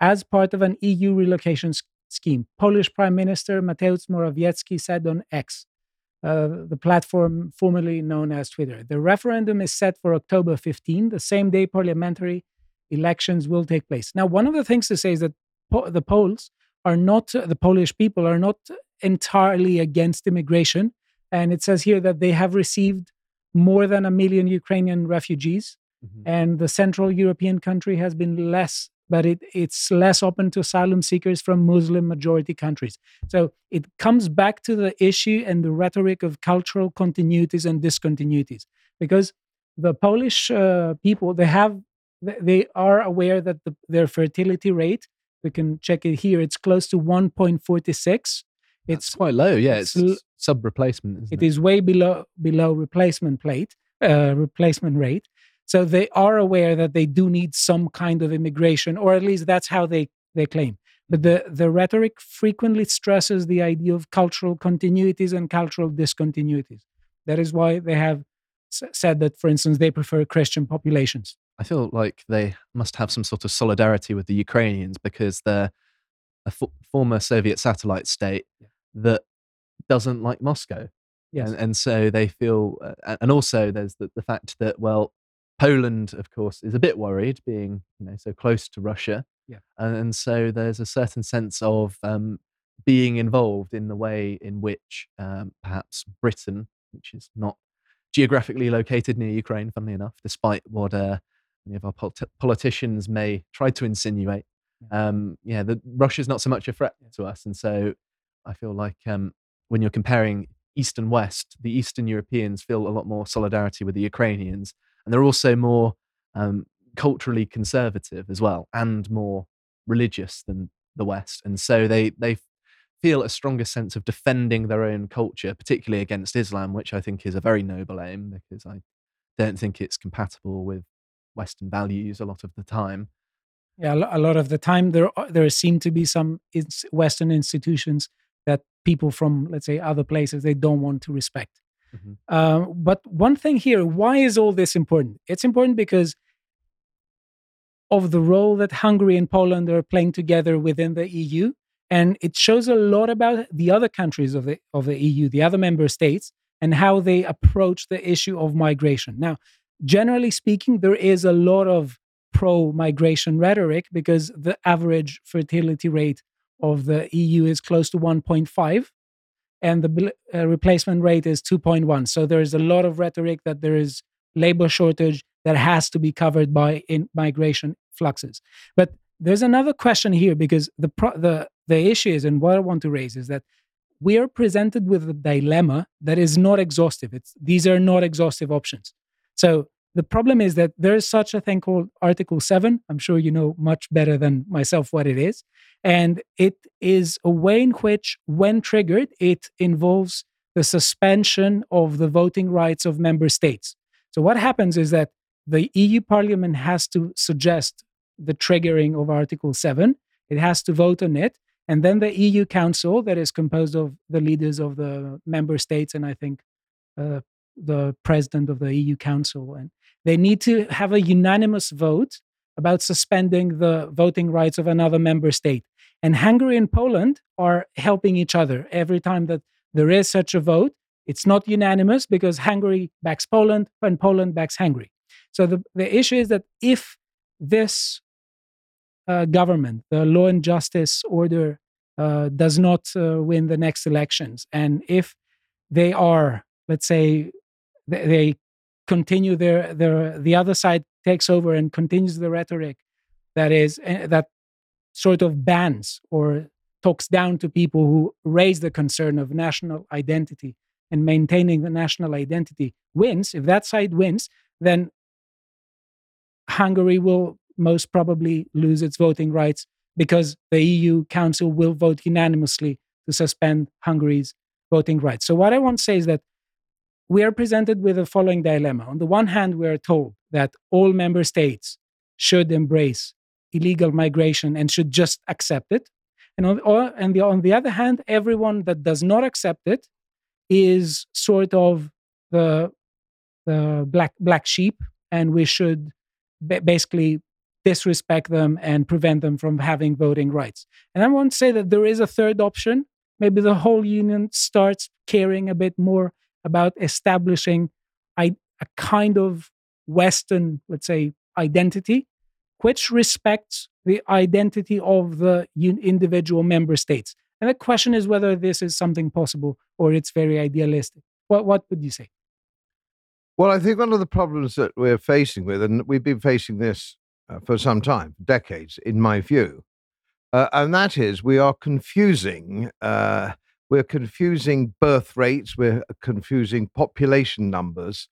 as part of an EU relocation scheme. Polish Prime Minister Mateusz Morawiecki said on X, uh, the platform formerly known as Twitter. The referendum is set for October 15, the same day parliamentary elections will take place. Now, one of the things to say is that po- the Poles are not, the Polish people are not entirely against immigration. And it says here that they have received more than a million Ukrainian refugees. Mm-hmm. And the Central European country has been less, but it, it's less open to asylum seekers from Muslim majority countries. So it comes back to the issue and the rhetoric of cultural continuities and discontinuities. Because the Polish uh, people, they have they are aware that the, their fertility rate, we can check it here, it's close to 1.46. It's quite low. Yeah, it's, it's sub replacement. It is way below below replacement plate uh, replacement rate. So they are aware that they do need some kind of immigration, or at least that's how they they claim. But the the rhetoric frequently stresses the idea of cultural continuities and cultural discontinuities. That is why they have s- said that, for instance, they prefer Christian populations. I feel like they must have some sort of solidarity with the Ukrainians because they're a f- former Soviet satellite state that doesn't like Moscow. Yes. And, and so they feel, uh, and also there's the, the fact that, well, Poland, of course, is a bit worried being, you know, so close to Russia. Yeah. And, and so there's a certain sense of um, being involved in the way in which um, perhaps Britain, which is not geographically located near Ukraine, funnily enough, despite what uh, many of our polit- politicians may try to insinuate. Yeah. Um, yeah, the, Russia's not so much a threat Yeah. to us. And so I feel like um, when you're comparing East and West, the Eastern Europeans feel a lot more solidarity with the Ukrainians. And they're also more um, culturally conservative as well and more religious than the West. And so they, they feel a stronger sense of defending their own culture, particularly against Islam, which I think is a very noble aim because I don't think it's compatible with Western values a lot of the time. Yeah, a lot of the time there are, there seem to be some Western institutions that people from let's say other places they don't want to respect. Mhm. Uh, but one thing here, why is all this important? It's important because of the role that Hungary and Poland are playing together within the EU, and it shows a lot about the other countries of the of the EU, the other member states, and how they approach the issue of migration. Now, generally speaking, there is a lot of pro migration rhetoric because the average fertility rate of the EU is close to 1.5 and the uh, replacement rate is 2.1 so there is a lot of rhetoric that there is labor shortage that has to be covered by in migration fluxes. But there's another question here because the pro- the the issue is and what I want to raise is that we are presented with a dilemma that is not exhaustive. It's these are not exhaustive options. So the problem is that there is such a thing called Article 7. I'm sure you know much better than myself what it is. And it is a way in which, when triggered, it involves the suspension of the voting rights of member states. So, what happens is that the EU Parliament has to suggest the triggering of Article 7, it has to vote on it. And then the EU Council, that is composed of the leaders of the member states and I think uh, the president of the EU Council, and they need to have a unanimous vote about suspending the voting rights of another member state. And Hungary and Poland are helping each other every time that there is such a vote. It's not unanimous because Hungary backs Poland and Poland backs Hungary. So the, the issue is that if this uh, government, the law and justice order, uh, does not uh, win the next elections, and if they are, let's say, they, continue their their the other side takes over and continues the rhetoric that is uh, that sort of bans or talks down to people who raise the concern of national identity and maintaining the national identity wins. If that side wins then hungary will most probably lose its voting rights because the eu council will vote unanimously to suspend hungary's voting rights. So what i want to say is that we are presented with the following dilemma. On the one hand, we are told that all member states should embrace illegal migration and should just accept it. And on, or, and the, on the other hand, everyone that does not accept it is sort of the, the black, black sheep, and we should ba- basically disrespect them and prevent them from having voting rights. And I want to say that there is a third option. Maybe the whole union starts caring a bit more about establishing a, a kind of Western, let's say, identity, which respects the identity of the individual member states. And the question is whether this is something possible or it's very idealistic. What, what would you say? Well, I think one of the problems that we're facing with, and we've been facing this uh, for some time, decades, in my view, uh, and that is we are confusing. Uh, we're confusing birth rates. We're confusing population numbers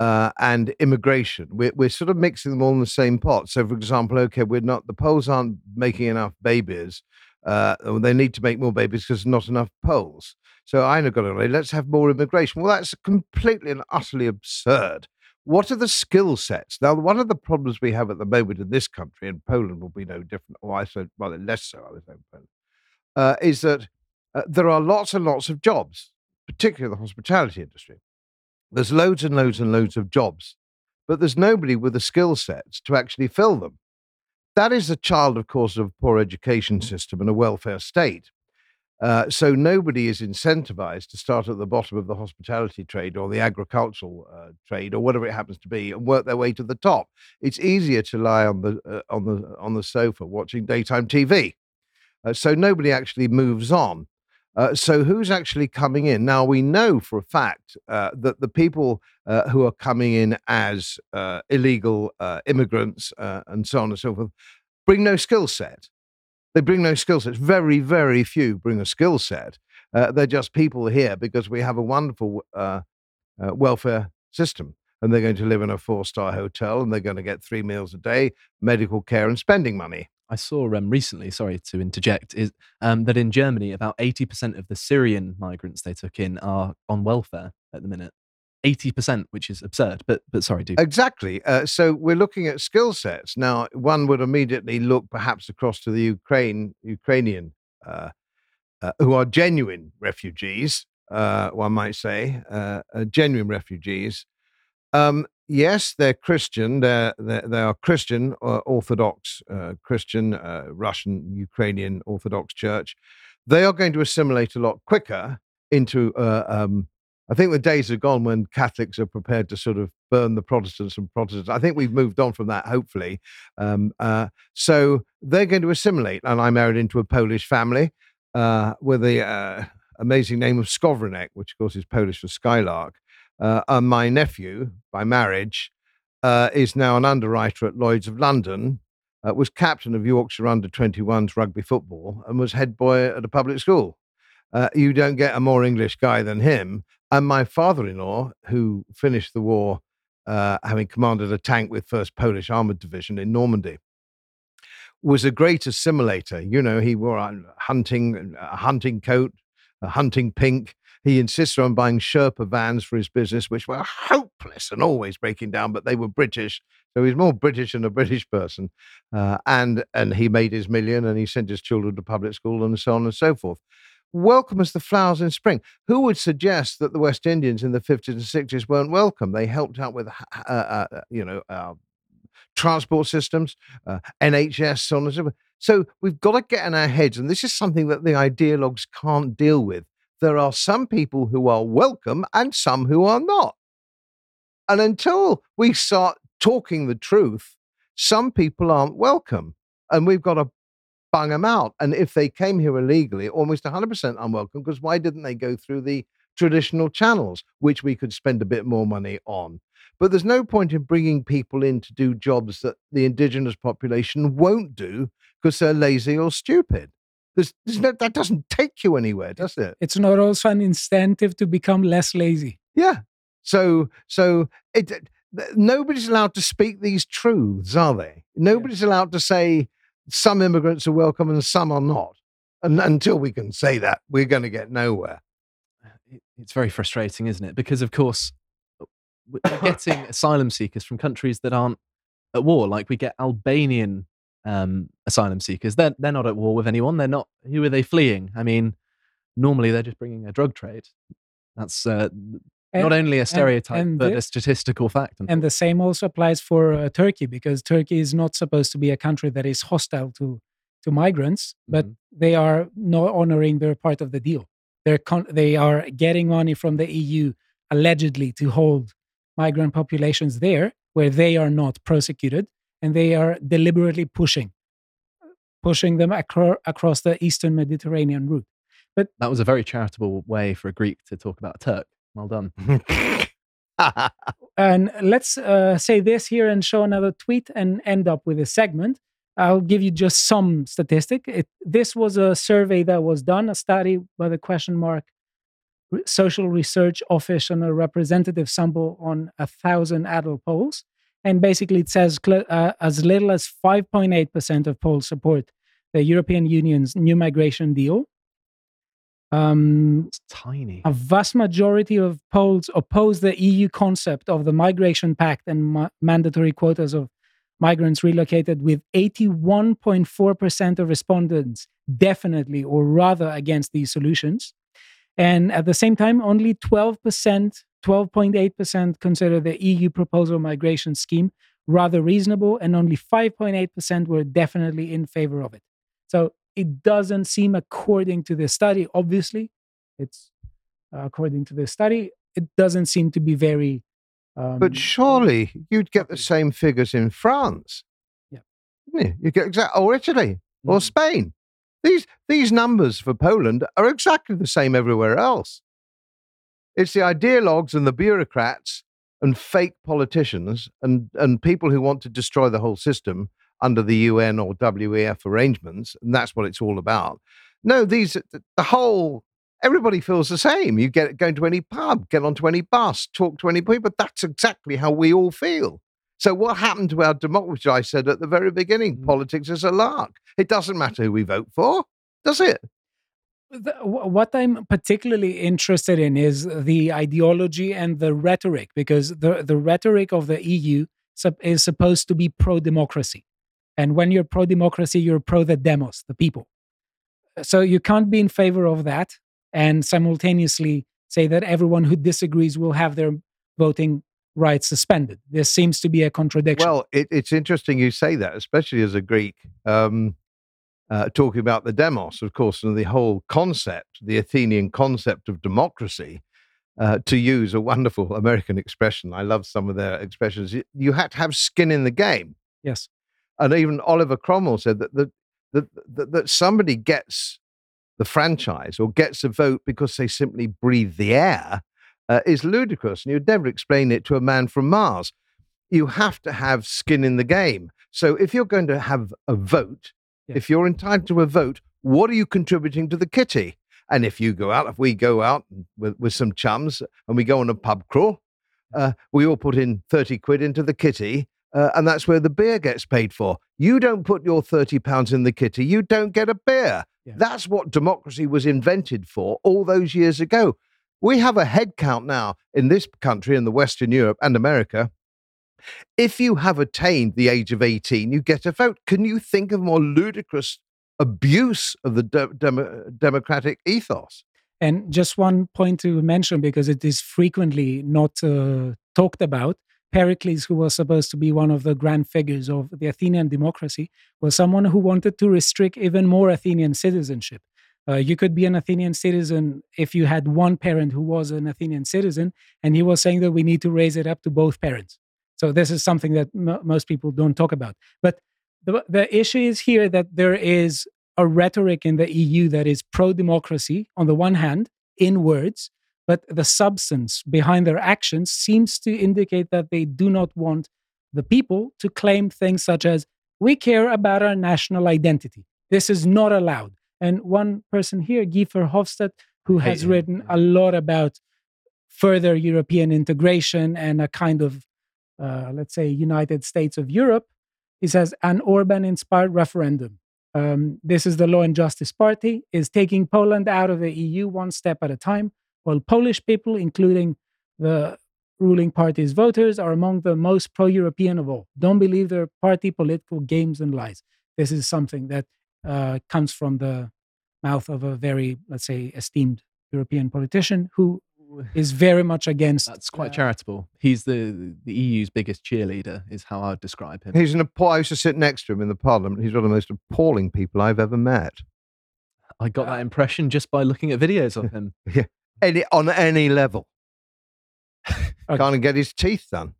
uh, and immigration. We're, we're sort of mixing them all in the same pot. So, for example, okay, we're not the Poles aren't making enough babies. Uh, they need to make more babies because there's not enough Poles. So I got to let's have more immigration. Well, that's completely and utterly absurd. What are the skill sets? Now, one of the problems we have at the moment in this country, and Poland will be no different, or I said, well, less so, I was saying Poland, uh, is that uh, there are lots and lots of jobs, particularly the hospitality industry. There's loads and loads and loads of jobs, but there's nobody with the skill sets to actually fill them. That is a child, of course, of a poor education system and a welfare state. Uh, so nobody is incentivized to start at the bottom of the hospitality trade or the agricultural uh, trade or whatever it happens to be and work their way to the top. It's easier to lie on the uh, on the on the sofa watching daytime TV. Uh, so nobody actually moves on. Uh, so who's actually coming in now? We know for a fact uh, that the people who are coming in as illegal immigrants and so on and so forth bring no skill set. They bring no skill sets. Very, very few bring a skill set. Uh, they're just people here because we have a wonderful uh, uh, welfare system. And they're going to live in a four star hotel and they're going to get three meals a day, medical care, and spending money. I saw um, recently, sorry to interject, is um, that in Germany, about 80% of the Syrian migrants they took in are on welfare at the minute. 80%, which is absurd. But but sorry, do exactly. Uh, so we're looking at skill sets now. One would immediately look perhaps across to the Ukraine Ukrainian, uh, uh, who are genuine refugees. Uh, one might say uh, uh, genuine refugees. Um, yes, they're Christian. They're, they're they are Christian, Orthodox Christian, Russian, Ukrainian Orthodox Church. They are going to assimilate a lot quicker into um, I think the days are gone when Catholics are prepared to sort of burn the Protestants and Protestants. I think we've moved on from that, hopefully. Um, uh, so they're going to assimilate. And I married into a Polish family uh, with the uh, amazing name of Skowronek, which of course is Polish for Skylark. Uh, and my nephew, by marriage, uh, is now an underwriter at Lloyd's of London. Uh, was captain of Yorkshire under 21s rugby football and was head boy at a public school. Uh, you don't get a more English guy than him. And my father in law, who finished the war uh, having commanded a tank with 1st Polish Armored Division in Normandy, was a great assimilator. You know, he wore a hunting, a hunting coat, a hunting pink. He insisted on buying Sherpa vans for his business, which were hopeless and always breaking down, but they were British. So he's more British than a British person. Uh, and, and he made his million and he sent his children to public school and so on and so forth welcome as the flowers in spring. Who would suggest that the West Indians in the 50s and 60s weren't welcome? They helped out with, uh, uh, uh, you know, uh, transport systems, uh, NHS, so on and so forth. So we've got to get in our heads, and this is something that the ideologues can't deal with. There are some people who are welcome and some who are not. And until we start talking the truth, some people aren't welcome. And we've got to bung them out. And if they came here illegally, almost 100% unwelcome, because why didn't they go through the traditional channels, which we could spend a bit more money on? But there's no point in bringing people in to do jobs that the indigenous population won't do because they're lazy or stupid. There's, there's no, that doesn't take you anywhere, does it? It's not also an incentive to become less lazy. Yeah. So, so it, nobody's allowed to speak these truths, are they? Nobody's yeah. allowed to say, some immigrants are welcome and some are not. And until we can say that, we're going to get nowhere. It's very frustrating, isn't it? Because, of course, we're getting asylum seekers from countries that aren't at war. Like we get Albanian um, asylum seekers. They're, they're not at war with anyone. They're not. Who are they fleeing? I mean, normally they're just bringing a drug trade. That's uh, and, not only a stereotype and, and but the, a statistical fact. And the same also applies for uh, Turkey because Turkey is not supposed to be a country that is hostile to to migrants, but mm-hmm. they are not honoring their part of the deal. They're con- they are getting money from the EU allegedly to hold migrant populations there where they are not prosecuted, and they are deliberately pushing pushing them acro- across the eastern Mediterranean route. But that was a very charitable way for a Greek to talk about a Turk. Well done. and let's uh, say this here and show another tweet and end up with a segment. I'll give you just some statistic. It, this was a survey that was done, a study by the question mark Social Research Office on a representative sample on a thousand adult Poles. And basically, it says cl- uh, as little as 5.8% of Poles support the European Union's new migration deal. Um, It's tiny. a vast majority of Poles oppose the EU concept of the Migration Pact and ma- mandatory quotas of migrants relocated, with 81.4% of respondents definitely or rather against these solutions. And at the same time, only 12%, 12.8% consider the EU proposal migration scheme rather reasonable, and only 5.8% were definitely in favor of it. So it doesn't seem, according to the study, obviously, it's uh, according to the study, it doesn't seem to be very. Um, But surely you'd get the same figures in France. Yeah. You? You get exact or Italy or Mm. Spain. These these numbers for Poland are exactly the same everywhere else. It's the ideologues and the bureaucrats and fake politicians and, and people who want to destroy the whole system under the UN or WEF arrangements, and that's what it's all about. No, these the whole everybody feels the same. You get going to any pub, get onto any bus, talk to any people. That's exactly how we all feel. So what happened to our democracy? I said at the very beginning, Mm. politics is a lark. It doesn't matter who we vote for, does it? The, what I'm particularly interested in is the ideology and the rhetoric, because the, the rhetoric of the EU is supposed to be pro democracy. And when you're pro democracy, you're pro the demos, the people. So you can't be in favor of that and simultaneously say that everyone who disagrees will have their voting rights suspended. There seems to be a contradiction. Well, it, it's interesting you say that, especially as a Greek, um, uh, talking about the demos, of course, and the whole concept, the Athenian concept of democracy. Uh, to use a wonderful American expression, I love some of their expressions. You had to have skin in the game. yes. and even Oliver Cromwell said that that that, that, that somebody gets the franchise or gets a vote because they simply breathe the air uh, is ludicrous, and you'd never explain it to a man from Mars. You have to have skin in the game. So if you're going to have a vote, Yeah. if you're entitled to a vote, what are you contributing to the kitty? And if you go out, if we go out with, with some chums and we go on a pub crawl, uh, we all put in 30 quid into the kitty, uh, and that's where the beer gets paid for. You don't put your 30 pounds in the kitty, you don't get a beer. Yeah. That's what democracy was invented for all those years ago. We have a head count now in this country, in the Western Europe and America. If you have attained the age of 18, you get a vote. Can you think of more ludicrous abuse of the de- demo- democratic ethos? And just one point to mention because it is frequently not uh, talked about. Pericles, who was supposed to be one of the grand figures of the Athenian democracy, was someone who wanted to restrict even more Athenian citizenship. Uh, you could be an Athenian citizen if you had one parent who was an Athenian citizen, and he was saying that we need to raise it up to both parents. So this is something that m- most people don't talk about. But the, the issue is here that there is a rhetoric in the EU that is pro democracy on the one hand, in words, but the substance behind their actions seems to indicate that they do not want the people to claim things such as, we care about our national identity. This is not allowed. And one person here, Guy Verhofstadt, who has written a lot about further European integration and a kind of, uh, let's say, United States of Europe, he says an Orban inspired referendum. Um, this is the Law and Justice Party, is taking Poland out of the EU one step at a time, while Polish people, including the ruling party's voters, are among the most pro European of all. Don't believe their party political games and lies. This is something that uh, comes from the mouth of a very, let's say, esteemed European politician who is very much against. That's quite uh, charitable. He's the the EU's biggest cheerleader, is how I would describe him. He's an appall- I used to sit next to him in the parliament. He's one of the most appalling people I've ever met. I got uh, that impression just by looking at videos of him. yeah, Any, on any level. Okay. Can't get his teeth done.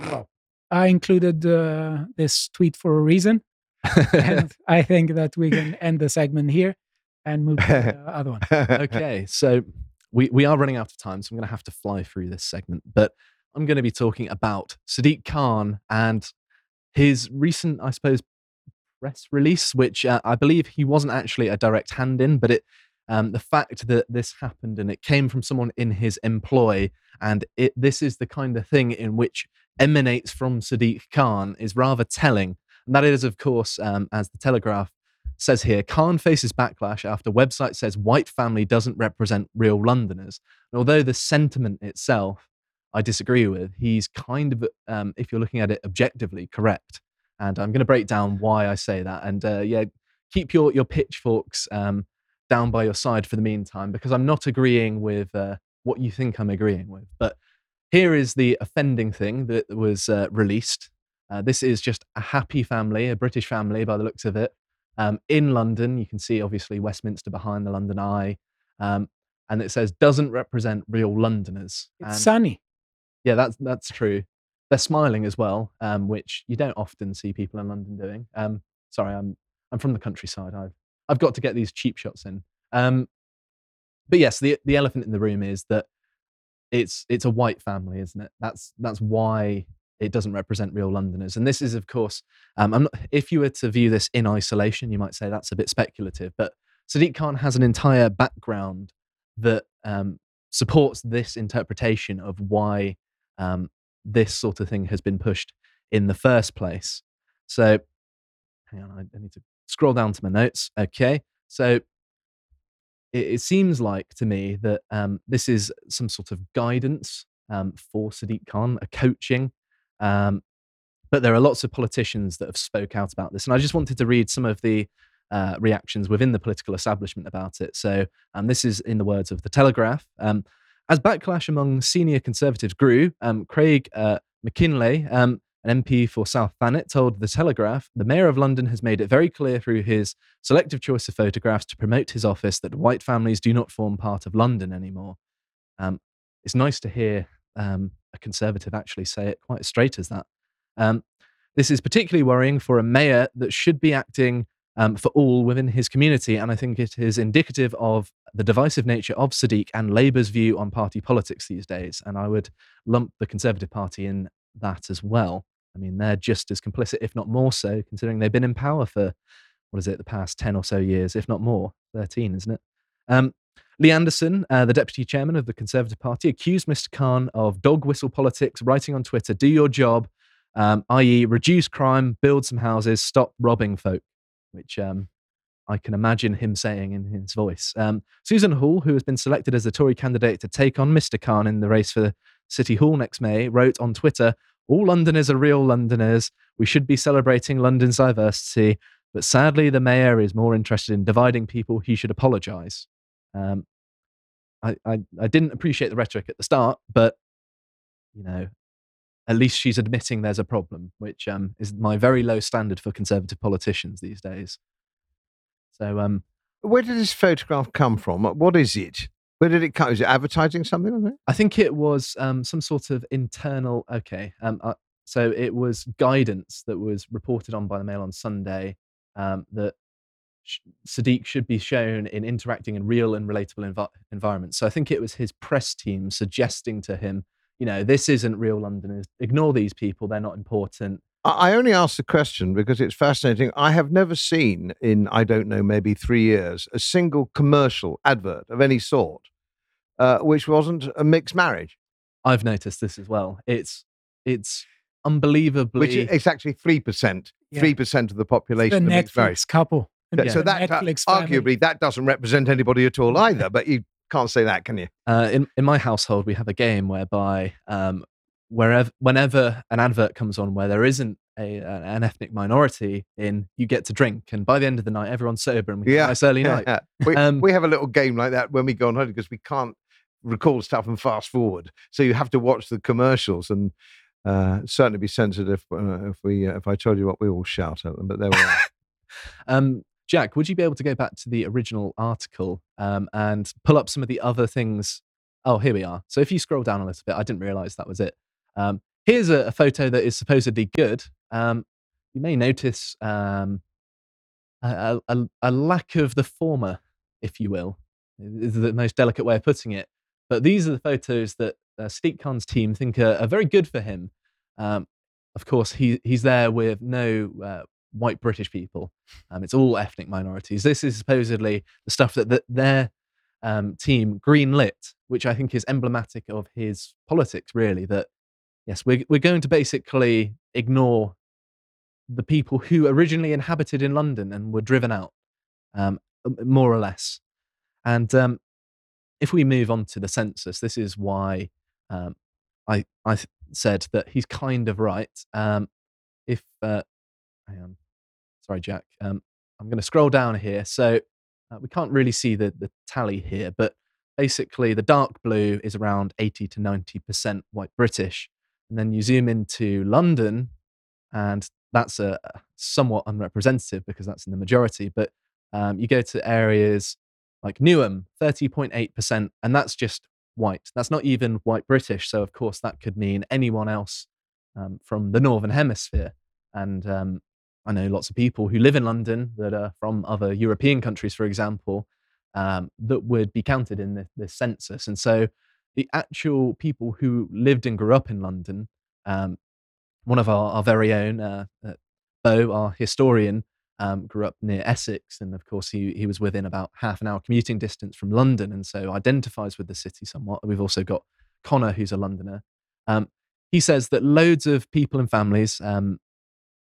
well, I included uh, this tweet for a reason. and I think that we can end the segment here and move to the other one. okay, so we, we are running out of time, so I'm going to have to fly through this segment. But I'm going to be talking about Sadiq Khan and his recent, I suppose, press release, which uh, I believe he wasn't actually a direct hand in, but it um, the fact that this happened and it came from someone in his employ, and it, this is the kind of thing in which emanates from Sadiq Khan is rather telling. And that is, of course, um, as the Telegraph says here, Khan faces backlash after website says white family doesn't represent real Londoners. And although the sentiment itself I disagree with, he's kind of, um, if you're looking at it objectively, correct. And I'm going to break down why I say that. And uh, yeah, keep your your pitchforks um, down by your side for the meantime, because I'm not agreeing with uh, what you think I'm agreeing with. But here is the offending thing that was uh, released. Uh, this is just a happy family, a British family by the looks of it, um, in London. You can see obviously Westminster behind the London Eye. Um, and it says doesn't represent real Londoners. It's And- sunny. yeah, that's that's true. They're smiling as well, um, which you don't often see people in London doing. Um, sorry, I'm I'm from the countryside. I've I've got to get these cheap shots in. Um, but yes, the the elephant in the room is that it's it's a white family, isn't it? That's that's why it doesn't represent real Londoners. And this is, of course, um, not, if you were to view this in isolation, you might say that's a bit speculative. But Sadiq Khan has an entire background that um, supports this interpretation of why um, this sort of thing has been pushed in the first place. So, hang on, I, I need to scroll down to my notes. Okay, so it, it seems like to me that um, this is some sort of guidance um, for Sadiq Khan, a coaching. Um, but there are lots of politicians that have spoke out about this, and I just wanted to read some of the uh, reactions within the political establishment about it. So, um, this is in the words of the Telegraph. Um, as backlash among senior Conservatives grew, um, Craig uh, Mackinlay, um, an MP for South Thanet, told The Telegraph the Mayor of London has made it very clear through his selective choice of photographs to promote his office that white families do not form part of London anymore. Um, it's nice to hear um, a Conservative actually say it quite as straight as that. Um, this is particularly worrying for a mayor that should be acting um, for all within his community. And I think it is indicative of the divisive nature of Sadiq and Labour's view on party politics these days. And I would lump the Conservative Party in that as well. I mean, they're just as complicit, if not more so, considering they've been in power for, what is it, the past 10 or so years, if not more, 13, isn't it? Um, Lee Anderson, uh, the deputy chairman of the Conservative Party, accused Mr. Khan of dog whistle politics, writing on Twitter, do your job, um, i.e., reduce crime, build some houses, stop robbing folk, which um, I can imagine him saying in his voice. Um, Susan Hall, who has been selected as the Tory candidate to take on Mr. Khan in the race for City Hall next May, wrote on Twitter, All Londoners are real Londoners. We should be celebrating London's diversity. But sadly, the mayor is more interested in dividing people. He should apologise. Um, I, I, I didn't appreciate the rhetoric at the start, but you know, at least she's admitting there's a problem, which um, is my very low standard for conservative politicians these days. So um, Where did this photograph come from? What is it? Where did it come? Is it advertising something? I think it was um, some sort of internal. Okay, um, uh, so it was guidance that was reported on by the Mail on Sunday um, that Sadiq should be shown in interacting in real and relatable envi- environments. So I think it was his press team suggesting to him, you know, this isn't real Londoners. Ignore these people; they're not important. I I only asked the question because it's fascinating. I have never seen in, I don't know, maybe three years, a single commercial advert of any sort uh, which wasn't a mixed marriage, I've noticed this as well. It's it's unbelievably. which is it's actually 3%. Yeah. 3% of the The population. are mixed marriage. Netflix couple. So- Yeah. So The that, uh, Netflix family. arguably, that doesn't represent anybody at all either, but you can't say that, can you? Uh, in in my household, we have a game whereby um, wherever whenever an advert comes on where there isn't a an ethnic minority in, you get to drink, and by the end of the night, everyone's sober and we have Yeah. a nice early night. we, Um, we have a little game like that when we go on holiday because we can't recall stuff and fast forward. So you have to watch the commercials and uh, certainly be sensitive uh, if we uh, if I told you what we all shout at them. But there we are. Um, Jack, would you be able to go back to the original article um, and pull up some of the other things? Oh, here we are. So if you scroll down a little bit, I didn't realize that was it. Um, here's a, a photo that is supposedly good. Um, you may notice um, a, a, a lack of the former, if you will, is the most delicate way of putting it. But these are the photos that uh, Khan's team think are, are very good for him. Um, of course, he, he's there with no uh, white British people. Um, it's all ethnic minorities. This is supposedly the stuff that, that they're um, team greenlit, which I think is emblematic of his politics, really. That yes, we're we're going to basically ignore the people who originally inhabited in London and were driven out, um, more or less. And um, if we move on to the census, this is why um, I I said that he's kind of right. Um, if uh, hang on, sorry, Jack. Um, I'm going to scroll down here. So uh, we can't really see the the tally here, but basically the dark blue is around 80 to 90 percent white British, and then you zoom into London, and that's a, somewhat unrepresentative because that's in the majority. But um, you go to areas like Newham, 30.8%, and that's just white. That's not even white British. So, of course, that could mean anyone else um, from the Northern Hemisphere. And um, I know lots of people who live in London that are from other European countries, for example, um, that would be counted in the, the, census. And so, the actual people who lived and grew up in London um, one of our, our very own, uh, uh, Bo, our historian, um, grew up near Essex, and of course he he was within about half an hour commuting distance from London, and so identifies with the city somewhat. We've also got Connor, who's a Londoner. Um, he says that loads of people and families um,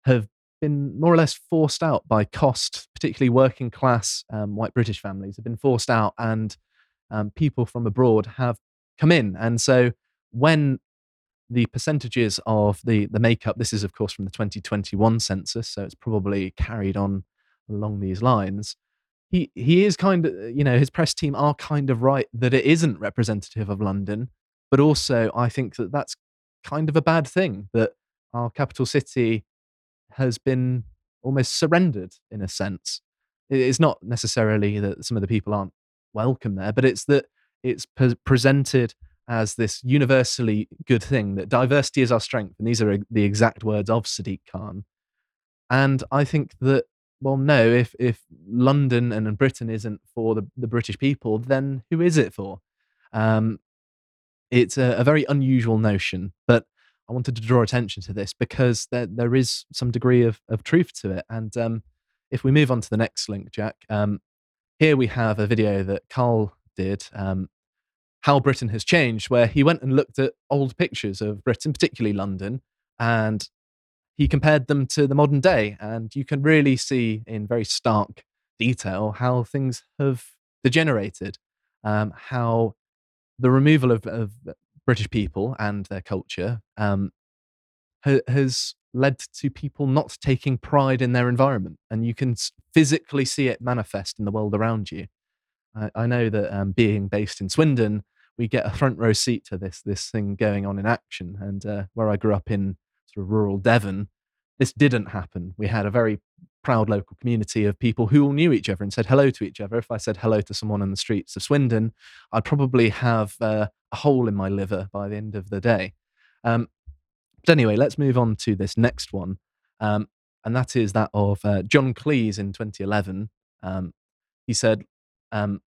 have been more or less forced out by cost, particularly working class um, white British families have been forced out, and um, people from abroad have come in. And so when the percentages of the the makeup this is of course from the 2021 census so it's probably carried on along these lines he he is kind of you know his press team are kind of right that it isn't representative of london but also i think that that's kind of a bad thing that our capital city has been almost surrendered in a sense it's not necessarily that some of the people aren't welcome there but it's that it's pre- presented as this universally good thing that diversity is our strength. And these are the exact words of Sadiq Khan. And I think that, well, no, if, if London and Britain isn't for the, the British people, then who is it for? Um, it's a, a, very unusual notion, but I wanted to draw attention to this because there, there is some degree of, of truth to it. And um, if we move on to the next link, Jack, um, here we have a video that Carl did um, how Britain has changed, where he went and looked at old pictures of Britain, particularly London, and he compared them to the modern day. And you can really see in very stark detail how things have degenerated, um, how the removal of, of, British people and their culture um, ha- has led to people not taking pride in their environment. And you can physically see it manifest in the world around you. I, I know that um, being based in Swindon, we get a front row seat to this this thing going on in action. And uh, where I grew up in sort of rural Devon, this didn't happen. We had a very proud local community of people who all knew each other and said hello to each other. If I said hello to someone in the streets of Swindon, I'd probably have uh, a hole in my liver by the end of the day. Um, but anyway, let's move on to this next one. Um, and that is that of uh, John Cleese in 2011. Um, he said, um,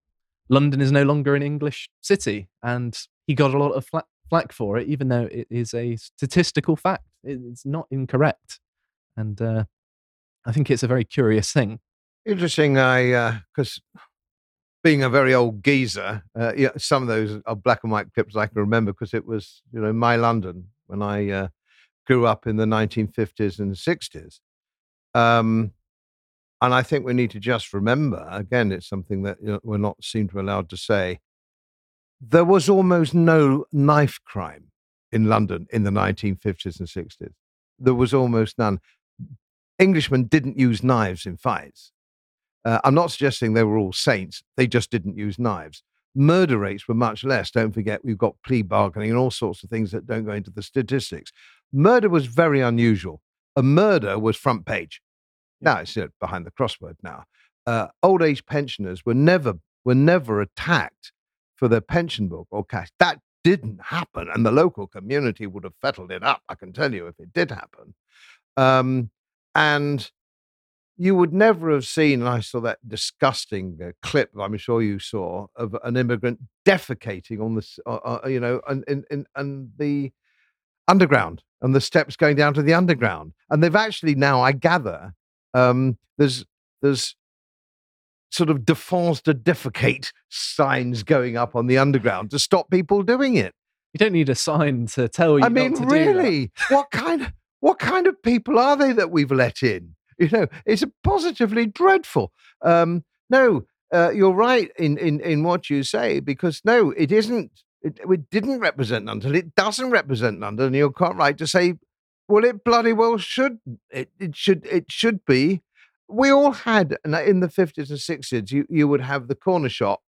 London is no longer an English city, and he got a lot of flack, flack for it, even though it is a statistical fact. It's not incorrect, and uh, I think it's a very curious thing. Interesting, I because uh, being a very old geezer, uh, yeah, some of those are black and white clips I can remember because it was you know my London when I uh, grew up in the 1950s and 60s. Um, and I think we need to just remember again, it's something that you know, we're not seem to be allowed to say. There was almost no knife crime in London in the 1950s and 60s. There was almost none. Englishmen didn't use knives in fights. Uh, I'm not suggesting they were all saints, they just didn't use knives. Murder rates were much less. Don't forget, we've got plea bargaining and all sorts of things that don't go into the statistics. Murder was very unusual. A murder was front page. Now it's you know, behind the crossword now. Uh, old age pensioners were never were never attacked for their pension book or cash. That didn't happen, and the local community would have fettled it up. I can tell you if it did happen. Um, and you would never have seen, and I saw that disgusting uh, clip, I'm sure you saw, of an immigrant defecating on the, uh, uh, you know, and, and, and the underground and the steps going down to the underground. And they've actually now, I gather, um, there's there's sort of défense to defecate signs going up on the underground to stop people doing it. You don't need a sign to tell you. I mean, not to do that. really, what kind of what kind of people are they that we've let in? You know, it's positively dreadful. Um, no, uh, you're right in, in in what you say because no, it isn't. It, it didn't represent London. It doesn't represent London. And you're quite right to say, well, it bloody well should. It, it should. It should be. We all had and in the fifties and sixties. You you would have the corner shop,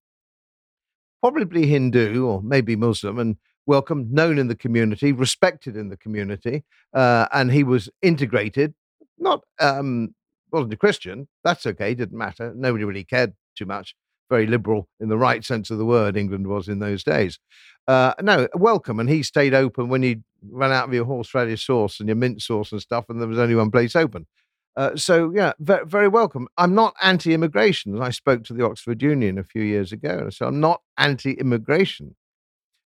probably Hindu or maybe Muslim, and welcomed, known in the community, respected in the community, uh, and he was integrated. Not um, wasn't a Christian. That's okay. Didn't matter. Nobody really cared too much. Very liberal in the right sense of the word. England was in those days. Uh, no, welcome, and he stayed open when you ran out of your horseradish sauce and your mint sauce and stuff, and there was only one place open. Uh, so yeah, very, very welcome. I'm not anti-immigration. I spoke to the Oxford Union a few years ago, so I'm not anti-immigration.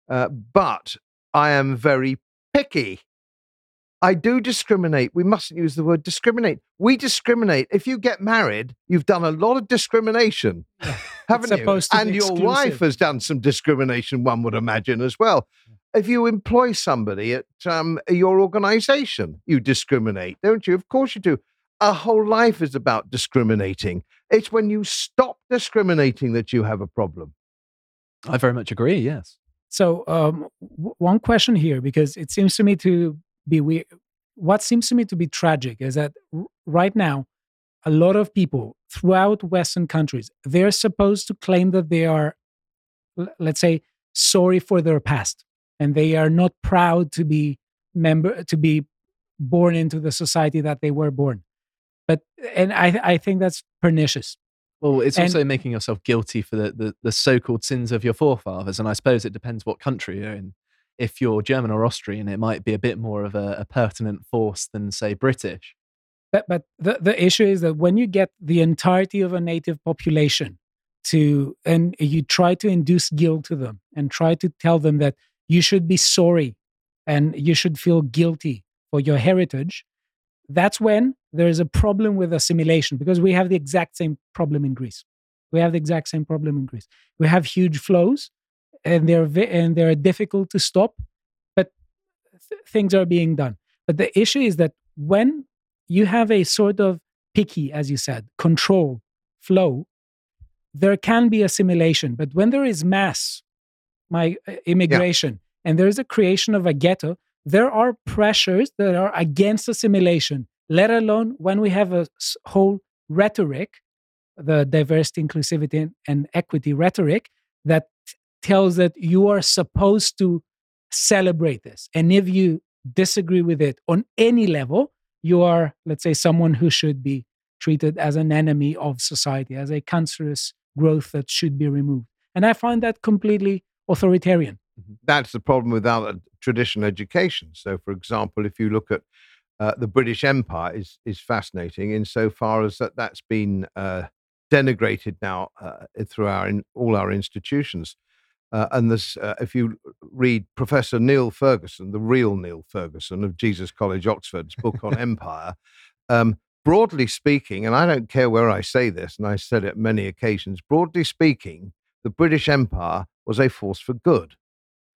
Uh, but I am very picky. I do discriminate. We mustn't use the word discriminate. We discriminate. If you get married, you've done a lot of discrimination, haven't you? And your wife has done some discrimination, one would imagine, as well. If you employ somebody at um, your organization, you discriminate, don't you? Of course you do. Our whole life is about discriminating. It's when you stop discriminating that you have a problem. I very much agree. Yes. So, um, w- one question here, because it seems to me to be weird. What seems to me to be tragic is that r- right now, a lot of people throughout Western countries, they're supposed to claim that they are, let's say, sorry for their past, and they are not proud to be member to be born into the society that they were born. But and I I think that's pernicious. Well, it's And- also making yourself guilty for the, the, the so called sins of your forefathers. And I suppose it depends what country you're in. If you're German or Austrian, it might be a bit more of a, a pertinent force than, say, British. But, but the, the issue is that when you get the entirety of a native population to, and you try to induce guilt to them and try to tell them that you should be sorry and you should feel guilty for your heritage, that's when there is a problem with assimilation because we have the exact same problem in Greece. We have the exact same problem in Greece. We have huge flows and they're, ve- and they're difficult to stop, but th- things are being done. But the issue is that when you have a sort of picky, as you said, control flow, there can be assimilation. But when there is mass my uh, immigration and there is a creation of a ghetto, there are pressures that are against assimilation, let alone when we have a whole rhetoric, the diversity, inclusivity, and, equity rhetoric that tells that you are supposed to celebrate this. And if you disagree with it on any level, you are, let's say, someone who should be treated as an enemy of society, as a cancerous growth that should be removed. And I find that completely authoritarian. Mm-hmm. that's the problem without a traditional education. So, for example, if you look at uh, the British Empire, is is fascinating insofar as that that's been uh, denigrated now uh, through our in, all our institutions. Uh, and this, uh, if you read Professor Niall Ferguson, the real Niall Ferguson of Jesus College, Oxford's book on empire, um, broadly speaking, and I don't care where I say this, and I said it many occasions, broadly speaking, the British Empire was a force for good.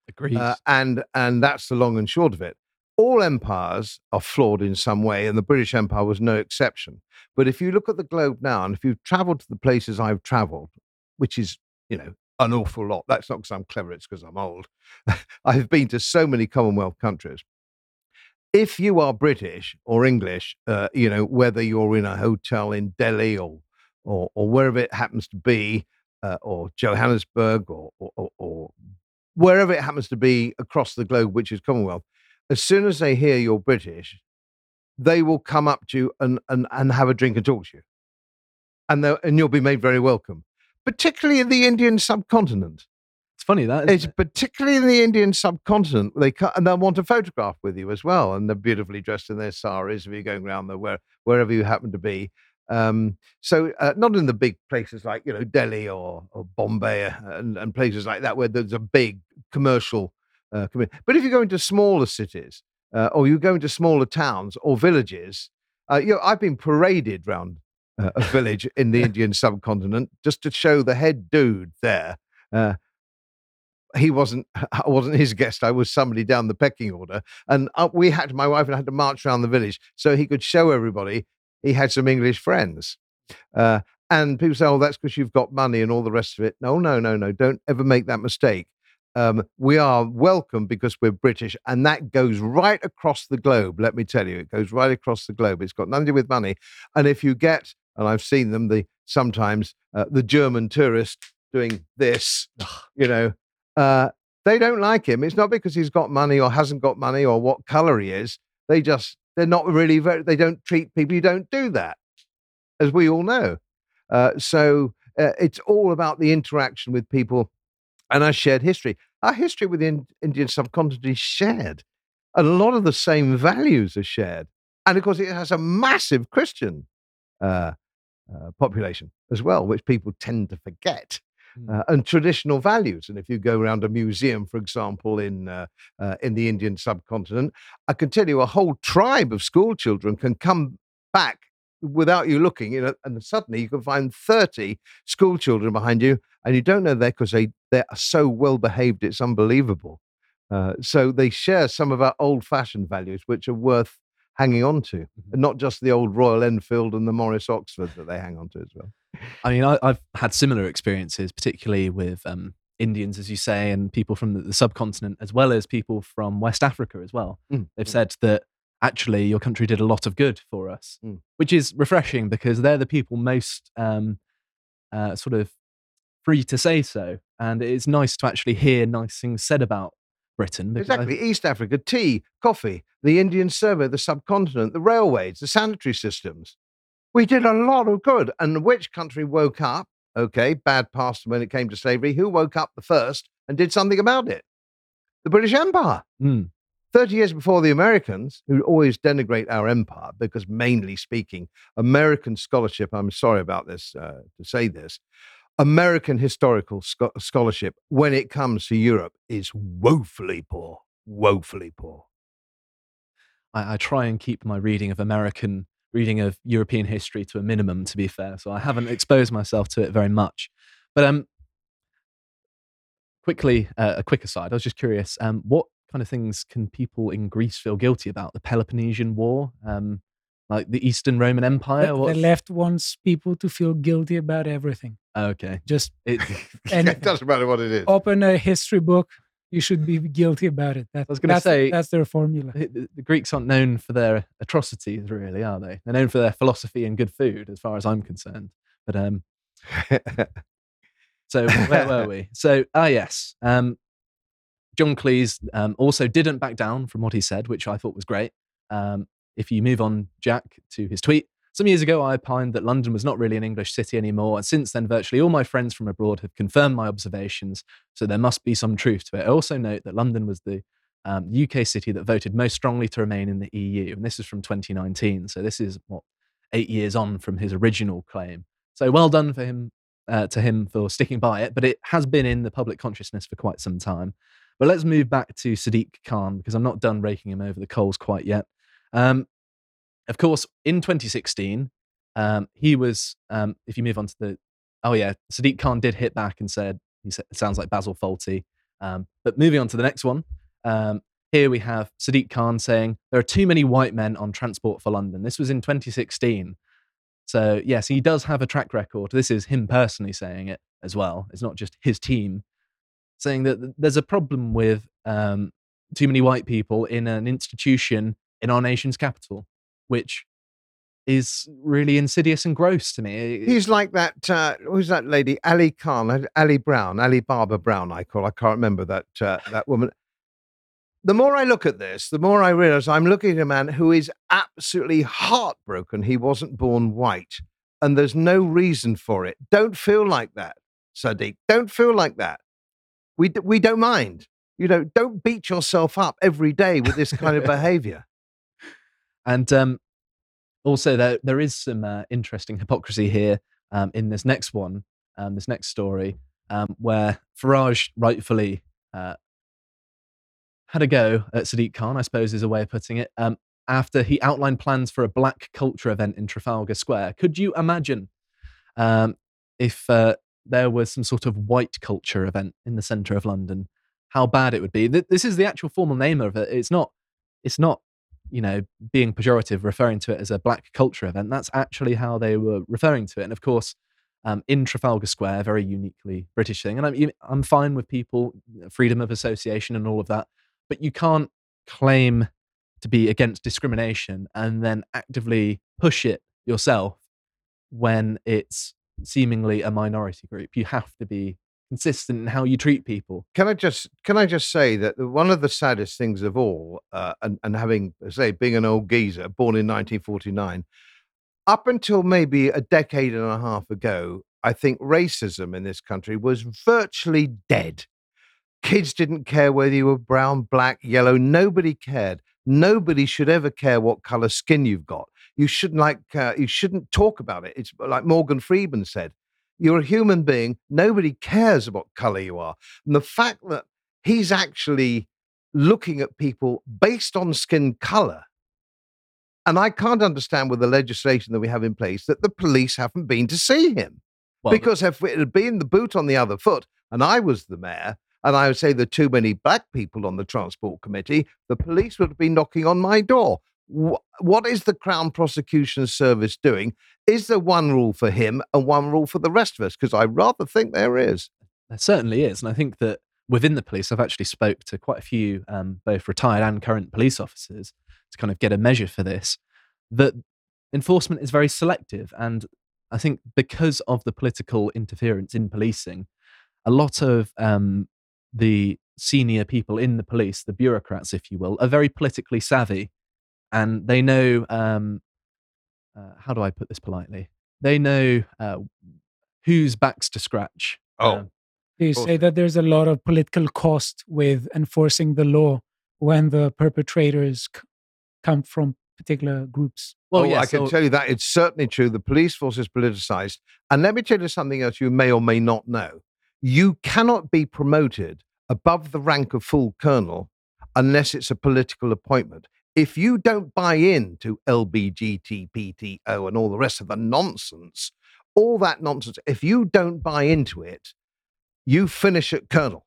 Agreed. Uh, and and that's the long and short of it. All empires are flawed in some way, and the British Empire was no exception. But if you look at the globe now, and if you've travelled to the places I've travelled, which is you know an awful lot, that's not because I'm clever; it's because I'm old. I've been to so many Commonwealth countries. If you are British or English, uh, you know whether you're in a hotel in Delhi or or, or wherever it happens to be, uh, or Johannesburg or, or, or wherever it happens to be across the globe, which is Commonwealth, as soon as they hear you're British, they will come up to you and, and, and have a drink and talk to you. And, and you'll be made very welcome, particularly in the Indian subcontinent. it's funny that. It's it? particularly in the Indian subcontinent. They co- and they'll want a photograph with you as well, and they're beautifully dressed in their saris if you're going around there, where, wherever you happen to be. Um, so uh, not in the big places like you know Delhi or, or Bombay uh, and, and places like that where there's a big commercial uh. But if you go into smaller cities uh, or you go into smaller towns or villages, uh, you know I've been paraded round uh, a village in the Indian subcontinent, just to show the head dude there. Uh, he wasn't. I wasn't his guest. I was somebody down the pecking order, and uh, we had my wife and I had to march around the village so he could show everybody he had some English friends. And people say, "Oh, that's because you've got money and all the rest of it." No, no, no, no. Don't ever make that mistake. Um, we are welcome because we're British, and that goes right across the globe. Let me tell you, it goes right across the globe. It's got nothing to do with money. And if you get, and I've seen them, the sometimes uh, the German tourist doing this, you know, uh, they don't like him. It's not because he's got money or hasn't got money or what color he is. They just they're not really very. They don't treat people. You don't do that, as we all know. Uh, so uh, it's all about the interaction with people and our shared history. Our history with the in- Indian subcontinent is shared, and a lot of the same values are shared. And of course, it has a massive Christian uh, uh, population as well, which people tend to forget. Mm. Uh, and traditional values. And if you go around a museum, for example, in uh, uh, in the Indian subcontinent, I can tell you a whole tribe of school children can come back without you looking, you know, and suddenly you can find 30 school children behind you, and you don't know they're because they, they're so well behaved, it's unbelievable. Uh, so they share some of our old fashioned values, which are worth hanging on to, Mhm. and not just the old Royal Enfield and the Morris Oxford that they hang on to as well. I mean, I, I've had similar experiences, particularly with um, Indians, as you say, and people from the, the subcontinent, as well as people from West Africa as well. Mm, They've mm. said that actually your country did a lot of good for us, Mm. which is refreshing because they're the people most um, uh, sort of free to say so. And it's nice to actually hear nice things said about Britain. because I- Exactly. East Africa, tea, coffee, the Indian survey, the subcontinent, the railways, the sanitary systems. We did a lot of good. And which country woke up? Okay, bad past when it came to slavery. Who woke up the first and did something about it? The British Empire. Mm, 30 years before the Americans, who always denigrate our empire, because mainly speaking, American scholarship, I'm sorry about this uh, to say this, American historical scho- scholarship, when it comes to Europe, is woefully poor. Woefully poor. I, I try and keep my reading of American, reading of European history to a minimum, to be fair. So I haven't exposed myself to it very much. But um, quickly, uh, a quick aside. I was just curious. Um, what kind of things can people in Greece feel guilty about? The Peloponnesian War, um, like the Eastern Roman Empire. The, the left wants people to feel guilty about everything. okay, Just it, And- it doesn't matter what it is. open a history book. You should be guilty about it. That, I was gonna that's- say- that's their formula. the, the Greeks aren't known for their atrocities, really, are they? They're known for their philosophy and good food, as far as I'm concerned. But um, So where were we? So ah yes, um, John Cleese um, also didn't back down from what he said, which I thought was great. Um, if you move on, Jack, to his tweet. Some years ago, I opined that London was not really an English city anymore, and since then, virtually all my friends from abroad have confirmed my observations. So there must be some truth to it. I also note that London was the um, UK city that voted most strongly to remain in the EU, and this is from 2019. So this is what eight years on from his original claim. So well done for him uh, to him for sticking by it, but it has been in the public consciousness for quite some time. But let's move back to Sadiq Khan because I'm not done raking him over the coals quite yet. Um, of course, in 2016, um, he was. Um, if you move on to the, oh yeah, Sadiq Khan did hit back and said he said it sounds like Basil Fawlty. Um, but moving on to the next one, um, here we have Sadiq Khan saying there are too many white men on Transport for London. This was in 2016. So yes, he does have a track record. This is him personally saying it as well. It's not just his team saying that there's a problem with um, too many white people in an institution in our nation's capital, which is really insidious and gross to me. He's like that. Uh, who's that lady? Ali Khan, uh, Ali Brown, Ali Barbara Brown. I call. I can't remember that uh, that woman. The more I look at this, the more I realize I'm looking at a man who is absolutely heartbroken. He wasn't born white, and there's no reason for it. Don't feel like that, Sadiq. Don't feel like that. We d- we don't mind. You know, don't beat yourself up every day with this kind of behavior. And um, also, there there is some uh, interesting hypocrisy here um, in this next one, um, this next story, um, where Farage rightfully uh, had a go at Sadiq Khan, I suppose is a way of putting it, um, after he outlined plans for a black culture event in Trafalgar Square. Could you imagine um, if uh, there was some sort of white culture event in the center of London? How bad it would be. This is the actual formal name of it. It's not. It's not. You know, being pejorative, referring to it as a black culture event. That's actually how they were referring to it. And of course, um, in Trafalgar Square, very uniquely British thing. And I'm I'm fine with people freedom of association and all of that, but you can't claim to be against discrimination and then actively push it yourself when it's seemingly a minority group. You have to be consistent in how you treat people. Can I just can I just say that one of the saddest things of all, uh, and and having say being an old geezer born in 1949, up until maybe a decade and a half ago, I think racism in this country was virtually dead. Kids didn't care whether you were brown, black, yellow. Nobody cared. Nobody should ever care what color skin you've got. You shouldn't like. Uh, you shouldn't talk about it. It's like Morgan Freeman said. You're a human being. Nobody cares what color you are. And the fact that he's actually looking at people based on skin color. And I can't understand with the legislation that we have in place that the police haven't been to see him. Well, because if it had been the boot on the other foot and I was the mayor, and I would say there are too many black people on the transport committee, the police would have been knocking on my door. Wh- What is the Crown Prosecution Service doing? Is there one rule for him and one rule for the rest of us? Because I rather think there is. There certainly is, and I think that within the police, I've actually spoke to quite a few, um, both retired and current police officers, to kind of get a measure for this. That enforcement is very selective, and I think because of the political interference in policing, a lot of um, the senior people in the police, the bureaucrats, if you will, are very politically savvy, and they know. Um, uh, how do I put this politely? They know uh, whose backs to scratch. Oh, um, You say that there's a lot of political cost with enforcing the law when the perpetrators c- come from particular groups. well, oh, yeah, I can so- tell you that it's certainly true. The police force is politicized. And let me tell you something else you may or may not know. You cannot be promoted above the rank of full colonel unless it's a political appointment. If you don't buy in to LBGTPTO and all the rest of the nonsense, all that nonsense, if you don't buy into it, you finish at colonel.